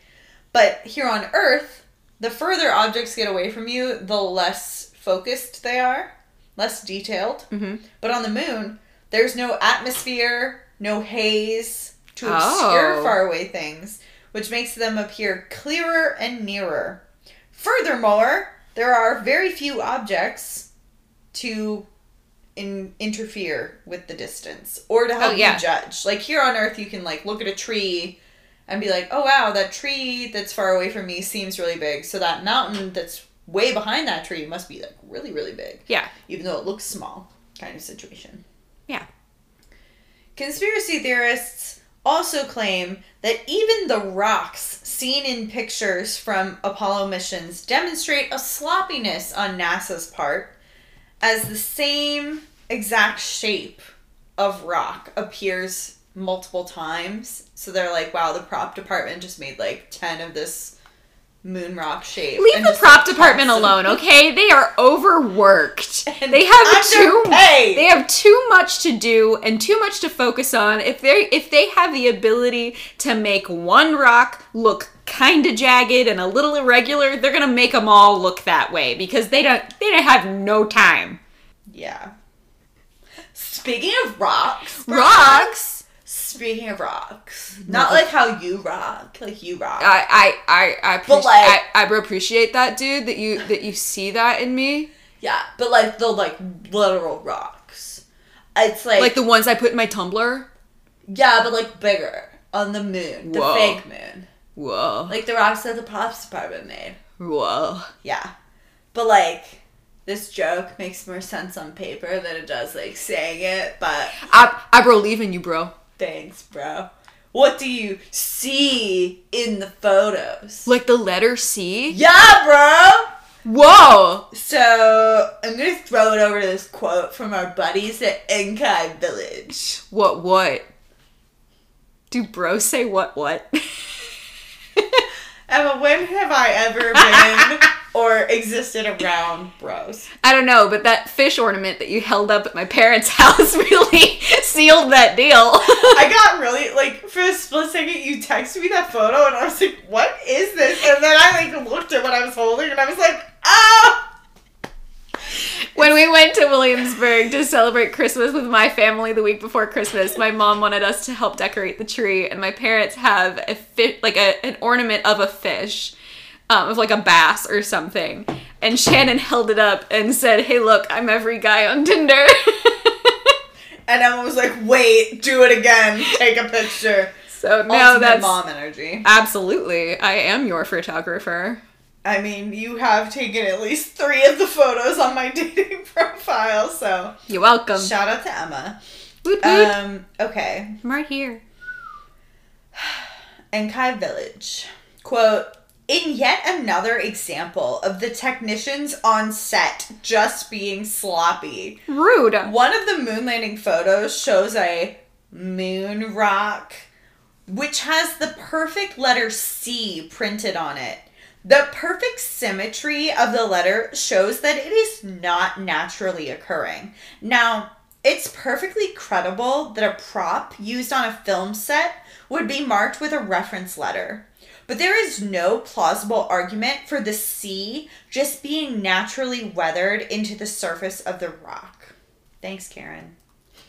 But here on Earth, the further objects get away from you, the less focused they are, less detailed. Mhm. But on the moon, there's no atmosphere, no haze to obscure Oh. faraway things, which makes them appear clearer and nearer. Furthermore, there are very few objects to in, interfere with the distance or to help Oh, yeah. you judge. Like here on Earth, you can like look at a tree and be like, "Oh wow, that tree that's far away from me seems really big." So that mountain that's way behind that tree must be like really really big yeah. even though it looks small kind of situation. Yeah. Conspiracy theorists also claim that even the rocks seen in pictures from Apollo missions demonstrate a sloppiness on NASA's part, as the same exact shape of rock appears multiple times. So they're like, wow, the prop department just made like 10 of this moon rock shape. Leave the prop like, department alone, okay? They are overworked. They have too they have too much to do and too much to focus on. If they if they have the ability to make one rock look kind of jagged and a little irregular, they're going to make them all look that way because they don't they don't have no time. Yeah. Speaking of rocks, Rocks. Speaking of rocks, mm-hmm. not like how you rock, like you rock. I I I I, appreci- But, like- I, I appreciate that dude that you that you see that in me. yeah, but like the like literal rocks. It's like, Like the ones I put in my tumbler. yeah, but like bigger on the moon, the Whoa. fake moon, Whoa. like the rocks that the props department made. Whoa. Yeah, but like this joke makes more sense on paper than it does like saying it. But I I bro leaving you, bro. Thanks, bro. What do you see in the photos? Like the letter C. Yeah, bro. Whoa. So I'm gonna throw it over to this quote from our buddies at Enkai Village. What what? Do bros say what what? Emma, when have I ever been or existed around bros? I don't know, but that fish ornament that you held up at my parents' house really sealed that deal. I got really like for a split second you texted me that photo and I was like, what is this? And then I like looked at what I was holding and I was like, ah when we went to Williamsburg to celebrate Christmas with my family the week before Christmas, my mom wanted us to help decorate the tree, and my parents have a fish, like a, an ornament of a fish, um, of like a bass or something. And Shannon held it up and said, "Hey, look, I'm every guy on Tinder." And Emma was like, wait, do it again. Take a picture. so now that's mom energy. absolutely. I am your photographer. I mean, you have taken at least three of the photos on my dating profile, so You're welcome. shout out to Emma. Woot woot. Um, okay. I'm right here. Enkai Village. Quote, in yet another example of the technicians on set just being sloppy, Rude. one of the moon landing photos shows a moon rock which has the perfect letter C printed on it. The perfect symmetry of the letter shows that it is not naturally occurring. Now, it's perfectly credible that a prop used on a film set would be marked with a reference letter. But there is no plausible argument for the sea just being naturally weathered into the surface of the rock. Thanks, Karen.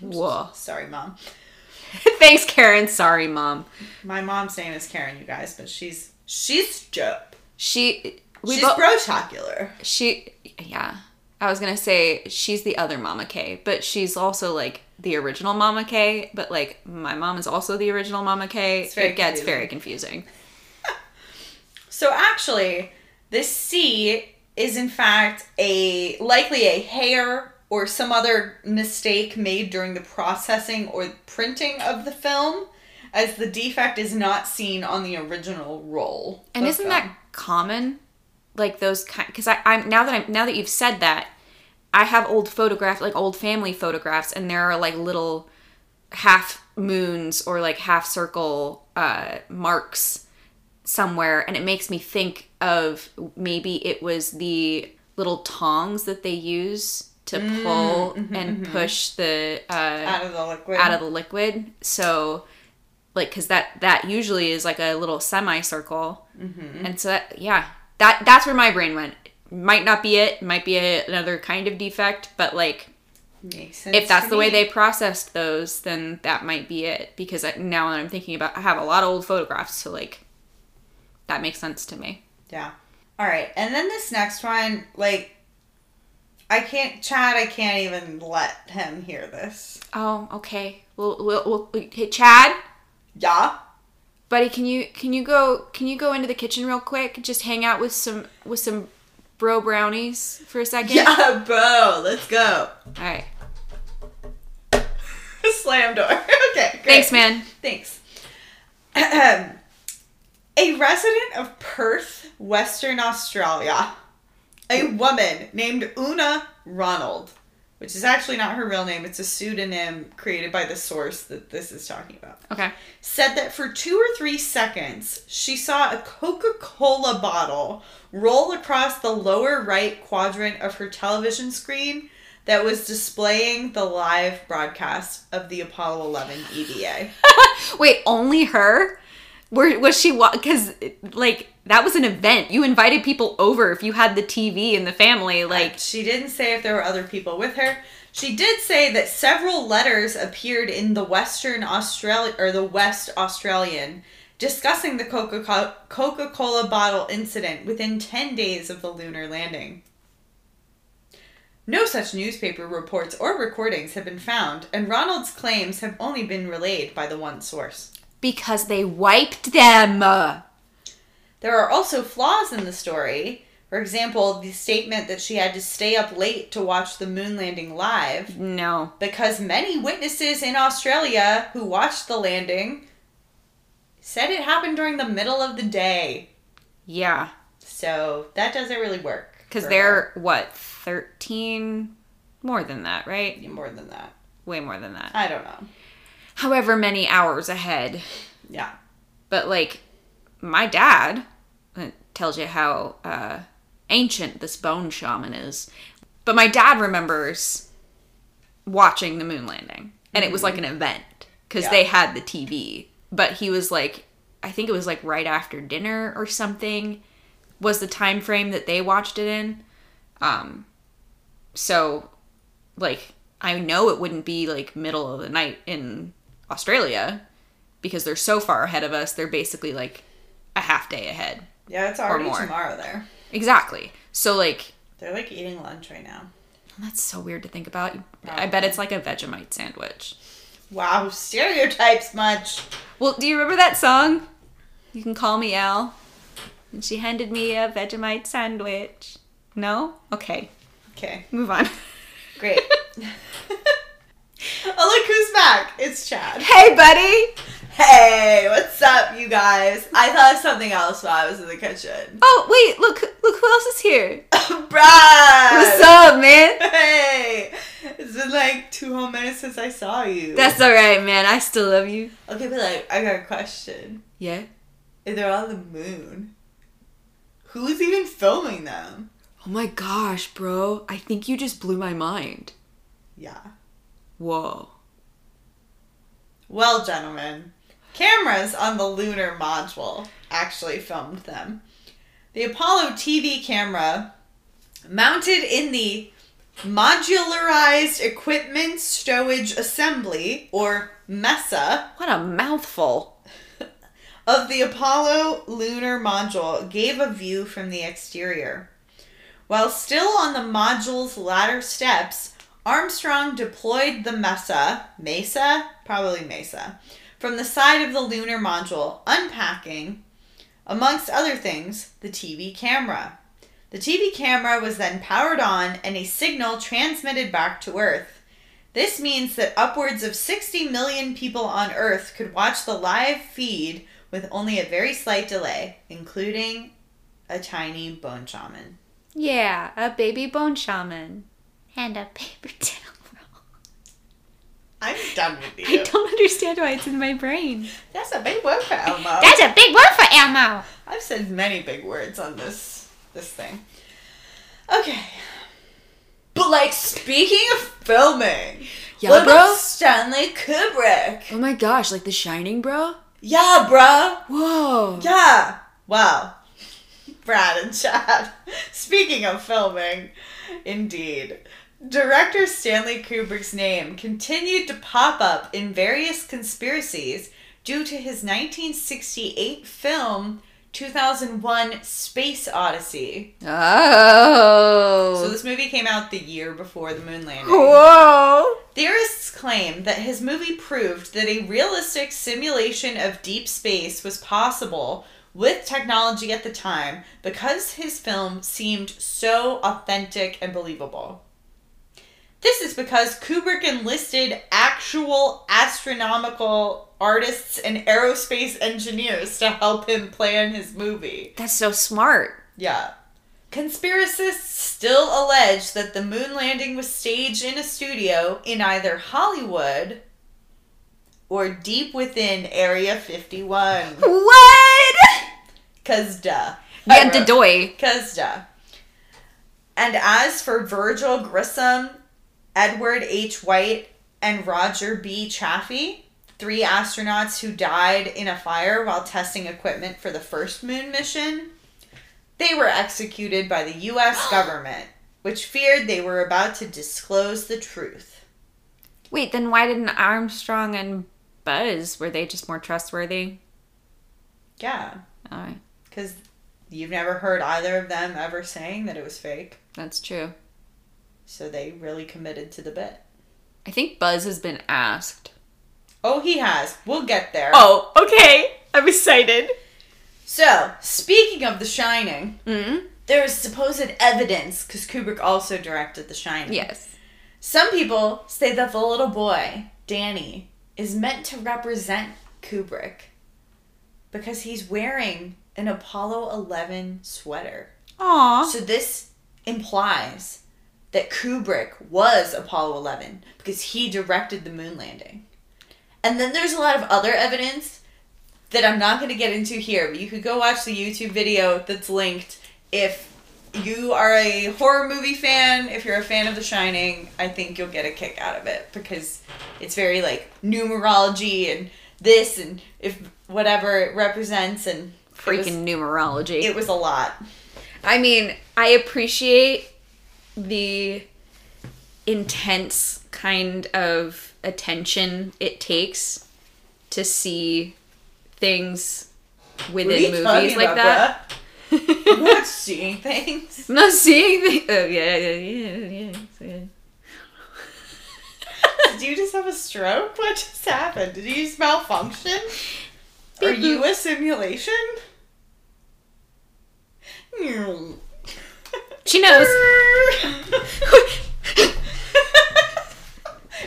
Whoa. Sorry, mom. Thanks, Karen. Sorry, mom. My mom's name is Karen, you guys, but she's she's dope. She. We she's bo- brotacular. she. Yeah. I was gonna say she's the other Mama K, but she's also like the original Mama K. But like my mom is also the original Mama K. It gets confusing. very confusing. So actually, this C is in fact a likely a hair or some other mistake made during the processing or printing of the film, as the defect is not seen on the original roll. And isn't film. that common? Like those kind because I I'm now that I'm now that you've said that, I have old photographs like old family photographs and there are like little half moons or like half circle uh marks somewhere and it makes me think of maybe it was the little tongs that they use to pull and push the uh out of the liquid? out of the liquid. So, like, because that that usually is like a little semicircle, mm-hmm. and so that yeah, that that's where my brain went. Might not be it. Might be a, another kind of defect, but like if that's the way they processed those, then that might be it. Because I, now that I'm thinking about, I have a lot of old photographs, so like that makes sense to me. Yeah. All right. And then this next one, like, I can't, Chad, I can't even let him hear this. Oh, okay. We'll, we'll, we'll hey, Chad, Yeah. buddy, can you can you go can you go into the kitchen real quick? Just hang out with some with some bro brownies for a second. Yeah, bro. Let's go. All right. Slam door. okay. Great. Thanks, man. Thanks. Um, A resident of Perth, Western Australia, a woman named Una Ronald, which is actually not her real name, it's a pseudonym created by the source that this is talking about, Okay. said that for two or three seconds she saw a Coca Cola bottle roll across the lower right quadrant of her television screen that was displaying the live broadcast of the Apollo 11 EVA. Wait, only her? Where was she? Because like that was an event. You invited people over if you had the TV in the family. Like, she didn't say if there were other people with her. She did say that several letters appeared in the Western Australia or the West Australian discussing the Coca-Cola, Coca Cola bottle incident within 10 days of the lunar landing. No such newspaper reports or recordings have been found, and Ronald's claims have only been relayed by the one source. Because they wiped them. There are also flaws in the story. For example, the statement that she had to stay up late to watch the moon landing live No. because many witnesses in Australia who watched the landing said it happened during the middle of the day. Yeah. So that doesn't really work. Because they're what thirteen? More than that, right? her. more than that. Way more than that. I don't know. However many hours ahead. Yeah. But like, my dad tells you how uh, ancient this bone shaman is. But my dad remembers watching the moon landing, and it was like an event because Yeah. they had the TV. But he was like, I think it was like right after dinner or something was the time frame that they watched it in. Um, so like I know it wouldn't be like middle of the night in Australia because they're so far ahead of us. They're basically like a half day ahead. Yeah, it's already tomorrow there. Exactly. So like They're like eating lunch right now. Oh, that's so weird to think about. Oh, I bet it's like a Vegemite sandwich. Wow, stereotypes much. Well, do you remember that song? You can call me Al. And she handed me a Vegemite sandwich. No? Okay. Okay, Move on. great. oh, look who's back. It's Chad. hey, buddy. Hey, what's up, you guys? I thought of something else while I was in the kitchen. Oh, wait, look look who else is here. Brad! What's up, man? Hey! It's been like two whole minutes since I saw you. That's all right, man. I still love you. okay, but like, I got a question. Yeah. If they're on the moon, who's even filming them? Oh my gosh, bro. I think you just blew my mind. Yeah. Whoa. Well, gentlemen, cameras on the lunar module actually filmed them. The Apollo TV camera, mounted in the Modularized Equipment Stowage Assembly, or MESA, What a mouthful. of the Apollo lunar module, gave a view from the exterior. While still on the module's ladder steps, Armstrong deployed the MESA, MESA, probably MESA, from the side of the lunar module, unpacking, amongst other things, the TV camera. The TV camera was then powered on and a signal transmitted back to Earth. This means that upwards of 60 million people on Earth could watch the live feed with only a very slight delay, including a tiny bone shaman. Yeah, a baby bone shaman. And a paper towel roll. I'm done with you. I don't understand why it's in my brain. That's a big word for Elmo. That's a big word for Elmo. I've said many big words on this this thing. Okay. But like speaking of filming, Yeah, what bro? about Stanley Kubrick? Oh my gosh, like The Shining, bro? Yeah, bruh. Whoa. Yeah. Wow. Brad and Chad. Speaking of filming, indeed. Director Stanley Kubrick's name continued to pop up in various conspiracies due to his 1968 film 2001 Space Odyssey. Oh. So this movie came out the year before the moon landing. Whoa. Theorists claim that his movie proved that a realistic simulation of deep space was possible with technology at the time because his film seemed so authentic and believable. This is because Kubrick enlisted actual astronomical artists and aerospace engineers to help him plan his movie. That's so smart. Yeah. Conspiracists still allege that the moon landing was staged in a studio in either Hollywood or deep within Area 51. What? Cause duh. Yeah, Dadoy. Cause duh. And as for Virgil Grissom, Edward H. White, and Roger B. Chaffee, three astronauts who died in a fire while testing equipment for the first moon mission, they were executed by the US government, which feared they were about to disclose the truth. Wait, then why didn't Armstrong and Buzz, were they just more trustworthy? Yeah, because you've never heard either of them ever saying that it was fake, that's true. So they really committed to the bit. I think Buzz has been asked. Oh, he has. We'll get there. Oh, okay. I'm excited. So, speaking of The Shining, Mm? there is supposed evidence because Kubrick also directed The Shining. Yes. Some people say that the little boy, Danny, is meant to represent Kubrick because he's wearing an Apollo 11 sweater. Aw. So, this implies that Kubrick was Apollo 11 because he directed the moon landing. And then there's a lot of other evidence that I'm not going to get into here, but you could go watch the YouTube video that's linked if you are a horror movie fan, if you're a fan of The Shining, I think you'll get a kick out of it because it's very like numerology and this and if whatever it represents and it was- Freaking numerology. it was a lot. I mean, I appreciate the intense kind of attention it takes to see things within movies like that. bruh? I'm not seeing things. I'm not seeing the. Oh yeah, yeah, yeah, yeah. yeah. Did you just have a stroke? What just happened? Did you just malfunction? Are you a simulation? Mm. She knows.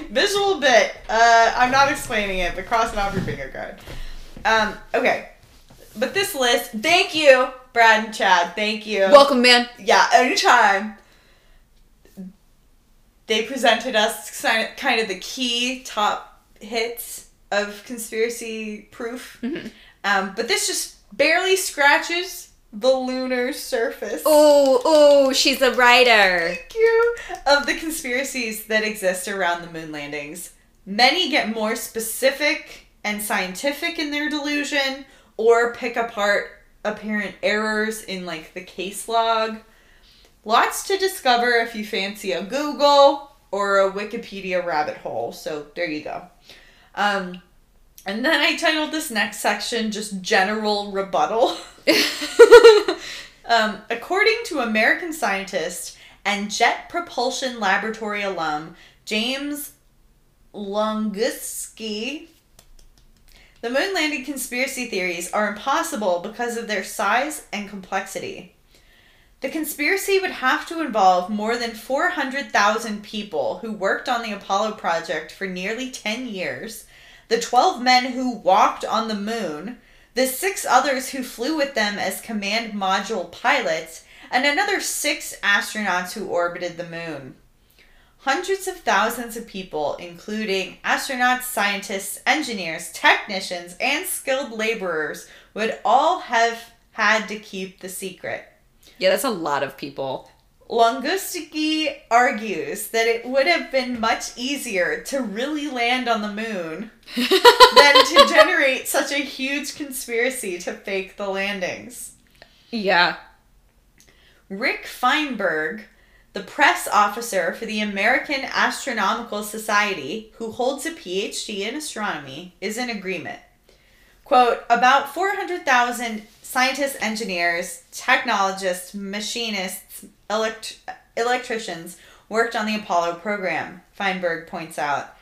Visual bit. Uh, I'm not explaining it, but cross it off your finger card. Um, okay. But this list, thank you, Brad and Chad. Thank you. Welcome, man. yeah, anytime. They presented us kind of the key top hits of conspiracy proof. Mhm. Um, but this just barely scratches the lunar surface. Oh, oh, she's a writer. Thank you. Of the conspiracies that exist around the moon landings. Many get more specific and scientific in their delusion or pick apart apparent errors in like the case log. Lots to discover if you fancy a Google or a Wikipedia rabbit hole. So there you go. Um, and then I titled this next section just General Rebuttal. Um, according to American scientist and Jet Propulsion Laboratory alum James Longuski, the moon landing conspiracy theories are impossible because of their size and complexity. The conspiracy would have to involve more than 400,000 people who worked on the Apollo project for nearly 10 years, the 12 men who walked on the moon, the six others who flew with them as command module pilots, and another six astronauts who orbited the moon. Hundreds of thousands of people, including astronauts, scientists, engineers, technicians, and skilled laborers, would all have had to keep the secret. Yeah, that's a lot of people. Longuski argues that it would have been much easier to really land on the moon than to generate such a huge conspiracy to fake the landings. Yeah. Rick Fienberg, the press officer for the American Astronomical Society, who holds a PhD in astronomy, is in agreement. Quote, about 400,000 scientists, engineers, technologists, machinists, elect- electricians worked on the Apollo program, Fienberg points out.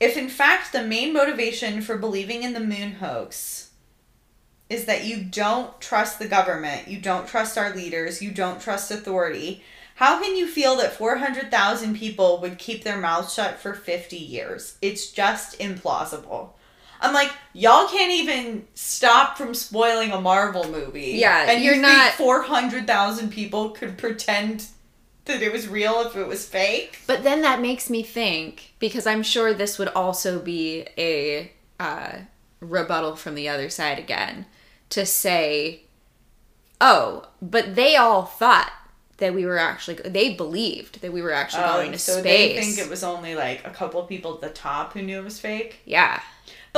If in fact the main motivation for believing in the moon hoax is that you don't trust the government, you don't trust our leaders, you don't trust authority, how can you feel that 400,000 people would keep their mouths shut for 50 years? It's just implausible. I'm like, y'all can't even stop from spoiling a Marvel movie. Yeah, and you're you not- 400,000 people could pretend that it was real if it was fake? But then that makes me think because I'm sure this would also be a uh, rebuttal from the other side again to say, "Oh, but they all thought that we were actually they believed that we were actually going to Oh, so space." they think it was only like a couple people at the top who knew it was fake. yeah.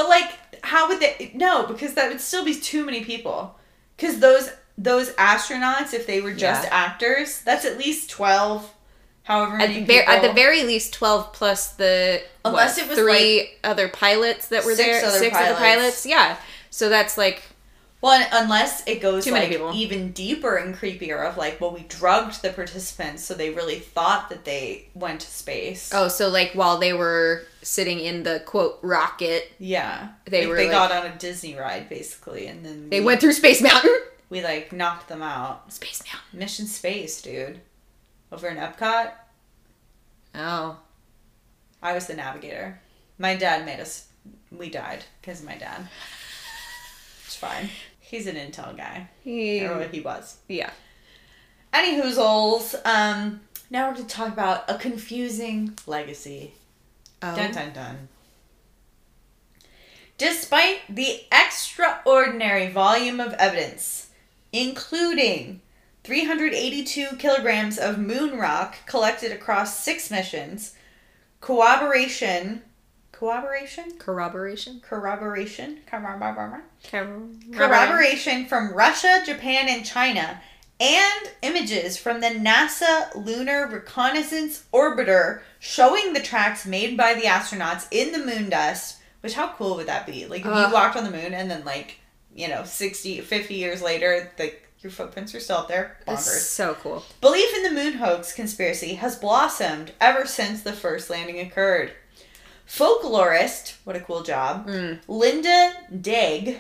But like, how would they? No, because that would still be too many people. Because those those astronauts, if they were just Yeah. actors, that's at least twelve. However At the, ver- at the very least 12 plus the Unless what, it was, three other pilots that were Six there other six other pilots. pilots yeah so that's like Well, unless it goes Too like even deeper and creepier of like, well, we drugged the participants, so they really thought that they went to space. oh so like while they were sitting in the quote rocket yeah, They Like, were, they like- got on a Disney ride basically, and then they we, went through space mountain we like knocked them out. space mountain Mission Space, dude, over in Epcot. oh I was the navigator. My dad made us. We died because of my dad. It's fine. He's an intel guy, he, or what he was. yeah Any hoozles. Um, now we're going to talk about a confusing legacy. oh. Dun dun dun. Despite the extraordinary volume of evidence, including 382 kilograms of moon rock collected across six missions, corroboration, corroboration, corroboration corroboration, corroboration, corroboration from Russia, Japan, and China, and images from the NASA Lunar Reconnaissance Orbiter showing the tracks made by the astronauts in the moon dust. Which, how cool would that be? Like, if Ugh. you walked on the moon and then, like, you know, 60, 50 years later, like, your footprints are still up there. that's Bonkers. so cool Belief in the moon hoax conspiracy has blossomed ever since the first landing occurred. Folklorist, what a cool job, Mm. Linda Dégh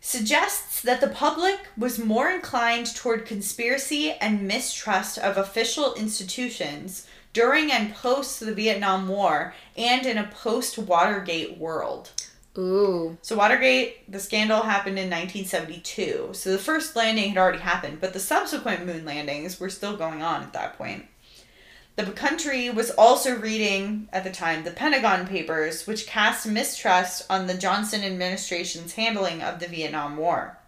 suggests that the public was more inclined toward conspiracy and mistrust of official institutions during and post the Vietnam War and in a post Watergate world. ooh So Watergate, the scandal happened in 1972. So the first landing had already happened, but the subsequent moon landings were still going on at that point. The country was also reading at the time the Pentagon Papers, which cast mistrust on the Johnson administration's handling of the Vietnam War.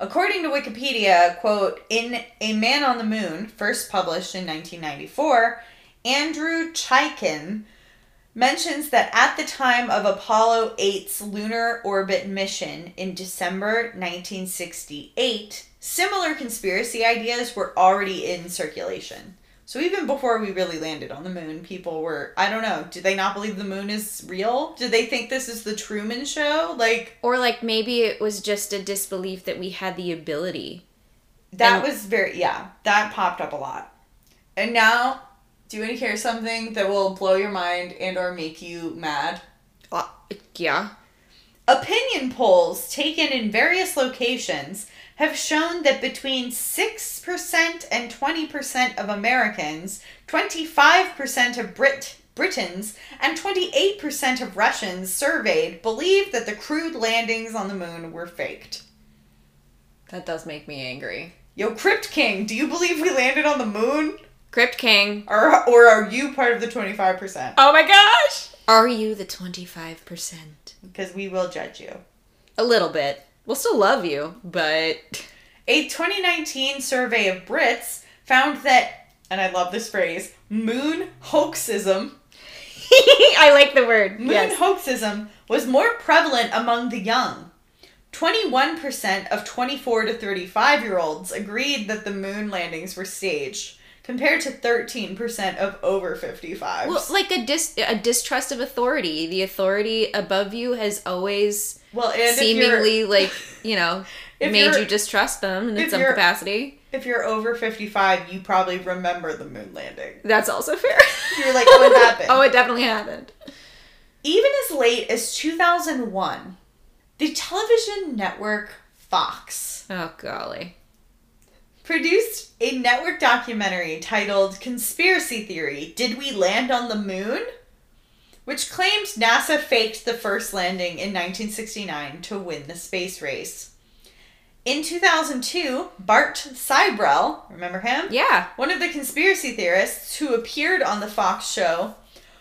According to Wikipedia, quote, in A Man on the Moon, first published in 1994, Andrew Chaikin mentions that at the time of Apollo 8's lunar orbit mission in December 1968, similar conspiracy ideas were already in circulation. So even before we really landed on the moon, people were, I don't know, do they not believe the moon is real? Did they think this is the Truman show? Like, or like maybe it was just a disbelief that we had the ability that And- was very, yeah, that popped up a lot. And now, do you want to hear something that will blow your mind and or make you mad? uh, yeah Opinion polls taken in various locations have shown that between 6% and 20% of Americans, 25% of Brit- Britons, and 28% of Russians surveyed believe that the crewed landings on the moon were faked. That does make me angry. Yo, Crypt King, do you believe we landed on the moon? Crypt King. Or, or are you part of the 25%? Oh my gosh! Are you the 25%? Because we will judge you. A little bit. We'll still love you, but. A 2019 survey of Brits found that, and I love this phrase, moon hoaxism. I like the word. Moon yes. hoaxism was more prevalent among the young. 21% of 24 to 35 year olds agreed that the moon landings were staged, compared to 13% of over 55. Well, like a dis a distrust of authority. The authority above you has always Well, and seemingly like you know made you're- distrust them in if some you're- capacity. if you're over 55, you probably remember the moon landing. That's also fair. You're like, oh, it happened. oh, it definitely happened. Even as late as 2001, the television network Fox Oh golly. produced a network documentary titled Conspiracy Theory Did We Land on the Moon? Which claimed NASA faked the first landing in 1969 to win the space race. In 2002, Bart Sibrel, remember him? Yeah. One of the conspiracy theorists who appeared on the Fox show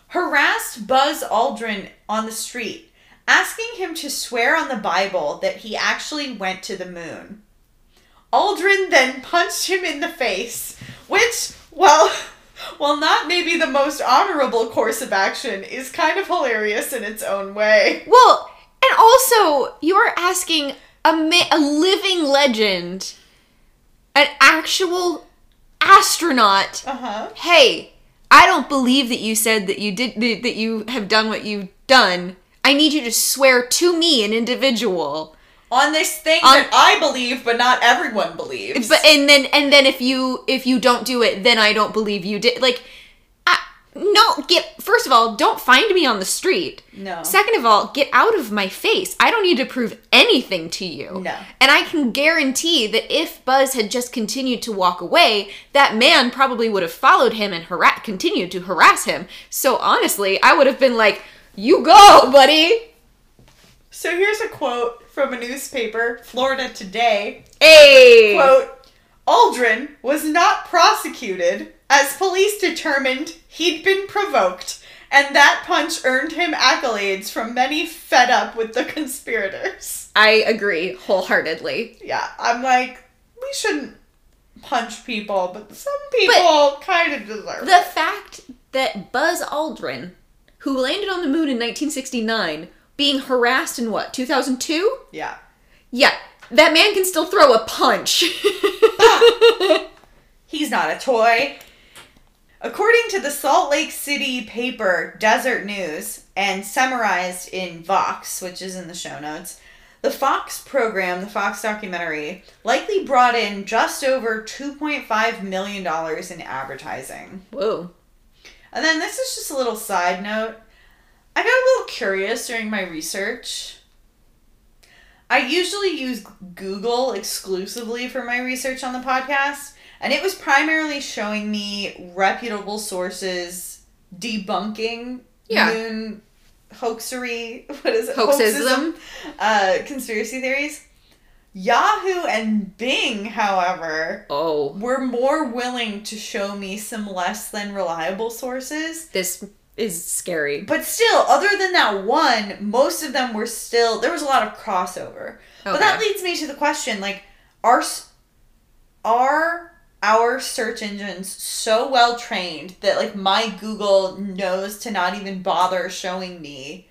harassed Buzz Aldrin on the street, asking him to swear on the Bible that he actually went to the moon. Aldrin then punched him in the face, which, well, while not maybe the most honorable course of action, is kind of hilarious in its own way. Well, and also you are asking a ma- a living legend, an actual astronaut. Uh huh. Hey, I don't believe that you said that you did that you have done what you've done. I need you to swear to me, an individual. On this thing On- that I believe, but not everyone believes. But and then and then if you if you don't do it, then I don't believe you did. Like, I, no, get first of all, don't find me on the street. no. Second of all, get out of my face. I don't need to prove anything to you. No. And I can guarantee that if Buzz had just continued to walk away, that man probably would have followed him and harass continued to harass him. So honestly, I would have been like, "You go, buddy." So here's a quote from a newspaper, Florida Today. Hey. Quote, Aldrin was not prosecuted as police determined he'd been provoked, and that punch earned him accolades from many fed up with the conspirators. I agree wholeheartedly. Yeah, I'm like, we shouldn't punch people, but some people kind of deserve The it. fact that Buzz Aldrin, who landed on the moon in 1969, being harassed in what, 2002? Yeah. Yeah, that man can still throw a punch. He's not a toy. According to the Salt Lake City paper Desert News and summarized in Vox, which is in the show notes, the Fox program, the Fox documentary, likely brought in just over $2.5 million in advertising. Whoa. And then this is just a little side note. I got a little curious during my research. I usually use Google exclusively for my research on the podcast, and it was primarily showing me reputable sources debunking Yeah. moon hoaxery. What is it? Hoaxism. Uh, conspiracy theories. Yahoo and Bing, however, Oh. were more willing to show me some less than reliable sources. This is scary. But still, other than that one, most of them were still there was a lot of crossover. But that leads me to the question like are are our search engines so well trained that like my Google knows to not even bother showing me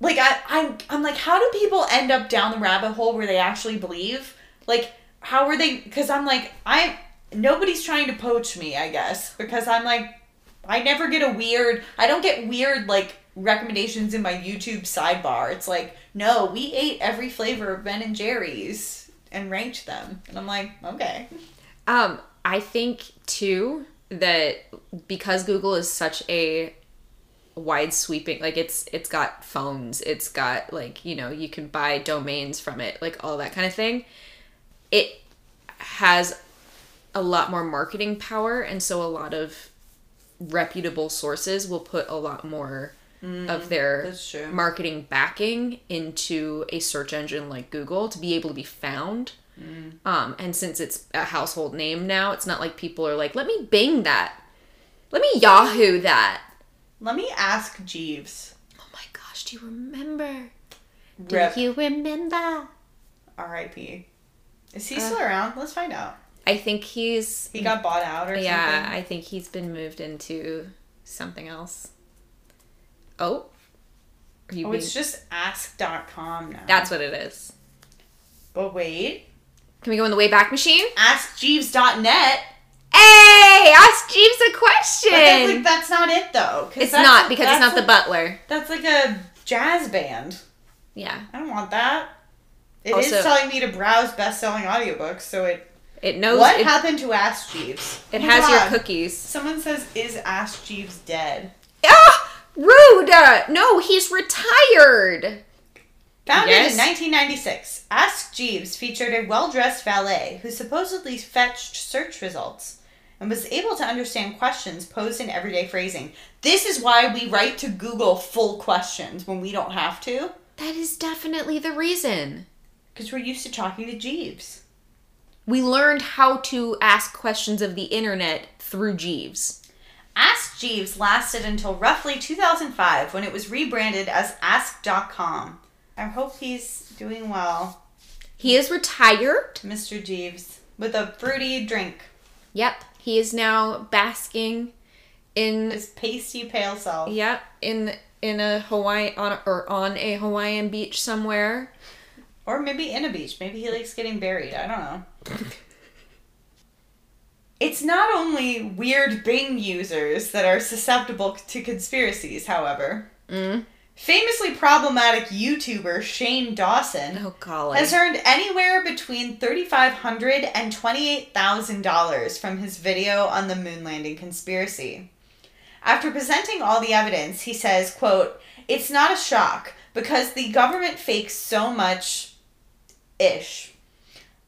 like I I'm I'm like how do people end up down the rabbit hole where they actually believe? Like how are they cuz I'm like I nobody's trying to poach me, I guess, because I'm like I never get a weird I don't get weird like recommendations in my YouTube sidebar. It's like, "No, we ate every flavor of Ben and Jerry's and ranked them." And I'm like, "Okay." Um, I think too that because Google is such a wide sweeping like it's it's got phones it's got like you know you can buy domains from it like all that kind of thing it has a lot more marketing power and so a lot of reputable sources will put a lot more of their marketing backing into a search engine like Google to be able to be found. Um, and since it's a household name now, it's not like people are like, let me Bing that. Let me Yahoo that. Let me ask Jeeves. Oh my gosh, do you remember? Do you remember? R.I.P. Is Uh, he still around? Let's find out. I think he's He got bought out or yeah, something. I think he's been moved into something else. Oh, Oh, being- it's just ask.com now. that's what it is. But wait. Can we go in the Wayback Machine? AskJeeves.net. Hey, ask Jeeves a question. But that's, like, that's not it though. it's not because it's not the butler. That's like a jazz band. Yeah, I don't want that. It is Also- telling me to browse best-selling audiobooks, so it. It knows. what it, happened to Ask Jeeves? it has your cookies. Someone says, "Is Ask Jeeves dead?" Ah, rude. Uh, no, he's retired. Founded Yes. in 1996, Ask Jeeves featured a well-dressed valet who supposedly fetched search results and was able to understand questions posed in everyday phrasing. This is why we write to Google full questions when we don't have to, That is definitely the reason. because we're used to talking to Jeeves. We learned how to ask questions of the internet through Jeeves. Ask Jeeves lasted until roughly 2005 when it was rebranded as Ask.com. I hope he's doing well, He is retired. Mr. Jeeves, with a fruity drink. Yep, he is now basking in His pasty pale self. Yep, in in a Hawaii on or on a Hawaiian beach somewhere. Or maybe in a beach. Maybe he likes getting buried. I don't know. It's not only weird Bing users that are susceptible to conspiracies, however. Mm. Famously problematic YouTuber Shane Dawson Oh has earned anywhere between $3,500 and $28,000 from his video on the moon landing conspiracy. After presenting all the evidence, he says, quote, It's not a shock because the government fakes so much ish.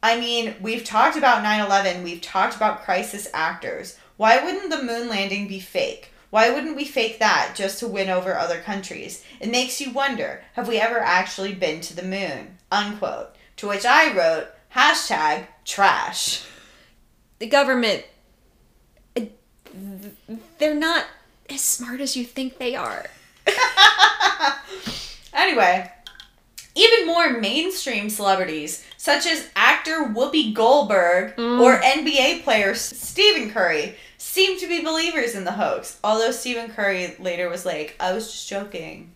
I mean, we've talked about 9 11, we've talked about crisis actors. Why wouldn't the moon landing be fake? Why wouldn't we fake that just to win over other countries? It makes you wonder have we ever actually been to the moon? Unquote. To which I wrote, hashtag trash. the government uh, they're not as smart as you think they are. anyway, even more mainstream celebrities, such as actor Whoopi Goldberg Mm. or NBA player Stephen Curry, seem to be believers in the hoax. Although Stephen Curry later was like, I was just joking.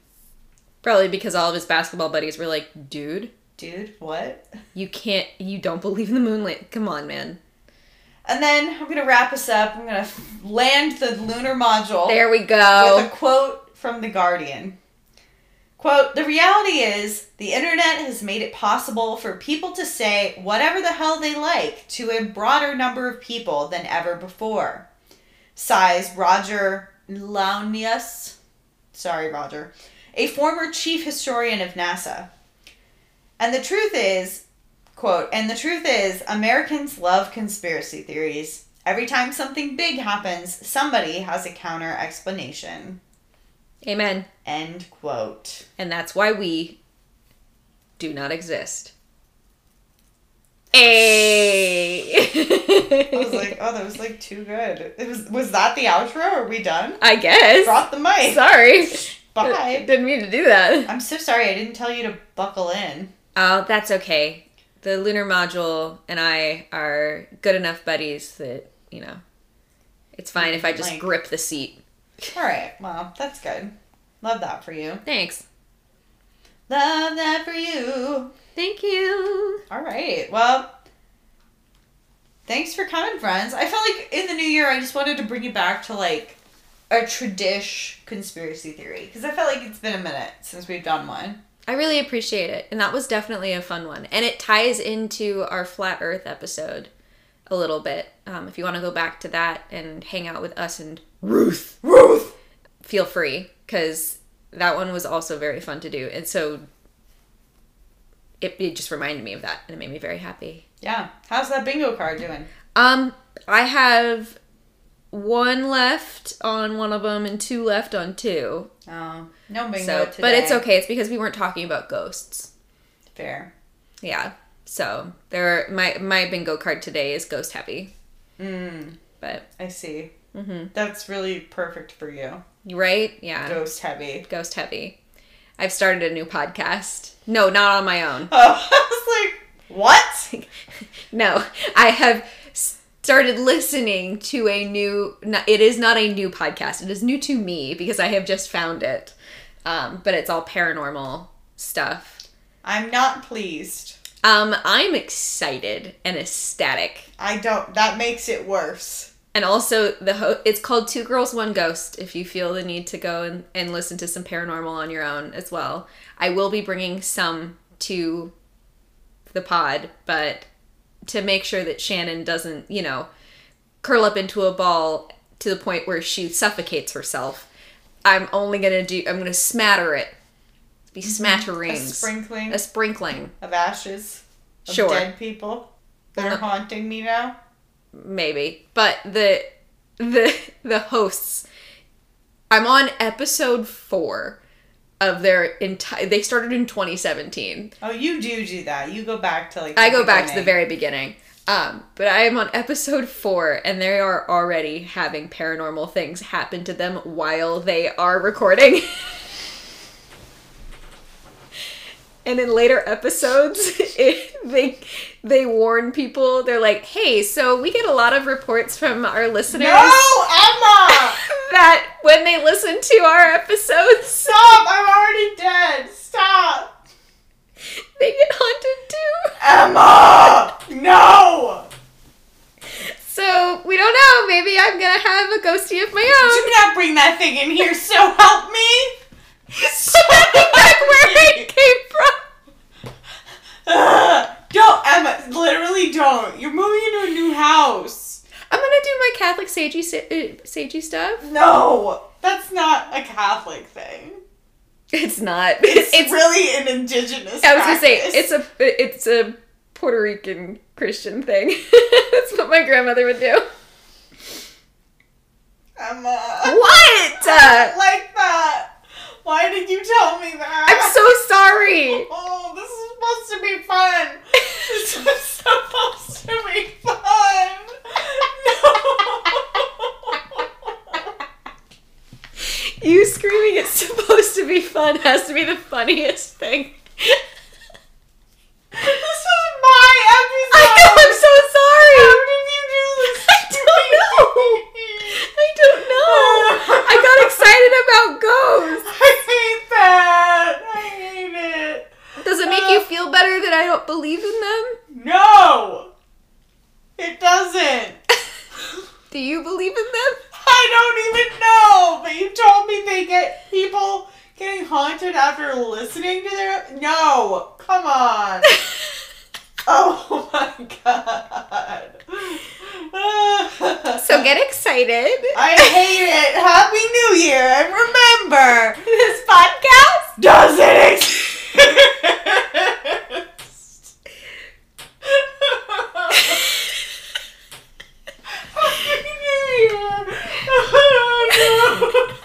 Probably because all of his basketball buddies were like, "Dude, Dude, what? you can't you don't believe in the moonlight. Come on, man." And then I'm gonna wrap us up. I'm gonna land the lunar module. There we with go. a quote from The Guardian. Quote, the reality is the internet has made it possible for people to say whatever the hell they like to a broader number of people than ever before. Sighs Roger Launius, sorry, Roger, a former chief historian of NASA. And the truth is, quote, and the truth is, Americans love conspiracy theories. Every time something big happens, somebody has a counter explanation. Amen. End quote. And that's why we do not exist. Hey. I was like, oh, that was like too good. It was was that the outro? Are we done? I guess. Drop the mic. Sorry. Bye. Didn't mean to do that. I'm so sorry. I didn't tell you to buckle in. Oh, that's okay. The lunar module and I are good enough buddies that, you know, it's fine if I just Like- grip the seat. All right. Well, that's good. Love that for you. Thanks. Love that for you. Thank you. All right. Well, thanks for coming, friends. I felt like in the new year, I just wanted to bring you back to like a tradish conspiracy theory because I felt like it's been a minute since we've done one. I really appreciate it. And that was definitely a fun one. And it ties into our flat earth episode a little bit. Um, if you want to go back to that and hang out with us and Ruth, Ruth. feel free because that one was also very fun to do, and so it, it just reminded me of that, and it made me very happy. Yeah. How's that bingo card doing? Um, I have one left on one of them and two left on two. Oh, no bingo so, today. but it's okay. It's because we weren't talking about ghosts. Fair. Yeah. So there, my my bingo card today is ghost heavy. Mm, But I see. Hmm That's really perfect for you. right, yeah, Ghost heavy. ghost heavy. I've started a new podcast. No, not on my own. Oh, I was like, what? No, I have started listening to a new. It is not a new podcast. It is new to me because I have just found it. Um, but it's all paranormal stuff. I'm not pleased. Um, I'm excited and ecstatic. I don't. That makes it worse. And also the ho- it's called Two Girls One Ghost if you feel the need to go and, and listen to some paranormal on your own as well. I will be bringing some to the pod, but to make sure that Shannon doesn't, you know, curl up into a ball to the point where she suffocates herself. I'm only going to do I'm going to smatter it. Be smattering. A sprinkling A sprinkling, of ashes of Sure. dead people that are Uh, haunting me now. Maybe. But the the the hosts I'm on episode 4 of their entire they started in 2017. Oh, you do do that. You go back to like. I go back to the very beginning. Um, but I am on episode 4 and they are already having paranormal things happen to them while they are recording. and in later episodes, it, they they warn people. They're like, "Hey, so we get a lot of reports from our listeners." No, Emma! that when they listen to our episodes, Stop! I'm already dead. Stop! they get haunted too. Emma! No! So we don't know. Maybe I'm gonna have a ghosty of my own. Do not bring that thing in here. So help me. So Back where it came from. Ugh. Don't, Emma. Literally, don't. You're moving into a new house. I'm gonna do my Catholic sagey sa- uh, sagey stuff. No, that's not a Catholic thing. It's not. It's, It's. really an indigenous. I was gonna say it's a it's a Puerto Rican Christian thing. That's what my grandmother would do. Emma. What? Uh, like that? Why did you tell me that? I'm so sorry. Oh, this is supposed to be fun. This is supposed to be fun. No. You screaming it's supposed to be fun has to be the funniest thing. This is my episode. I know, I'm so sorry. How did you do this? I don't know. I don't know. I got excited about ghosts. I hate that. I hate it. Does it make you uh, feel better that I don't believe in them? No. It doesn't. Do you believe in them? I don't even know. But you told me they get people getting haunted after listening to their. No. Come on. Oh my god. so get excited. I hate it. Happy New Year. And remember, this podcast doesn't exist. Happy New Year. Oh no.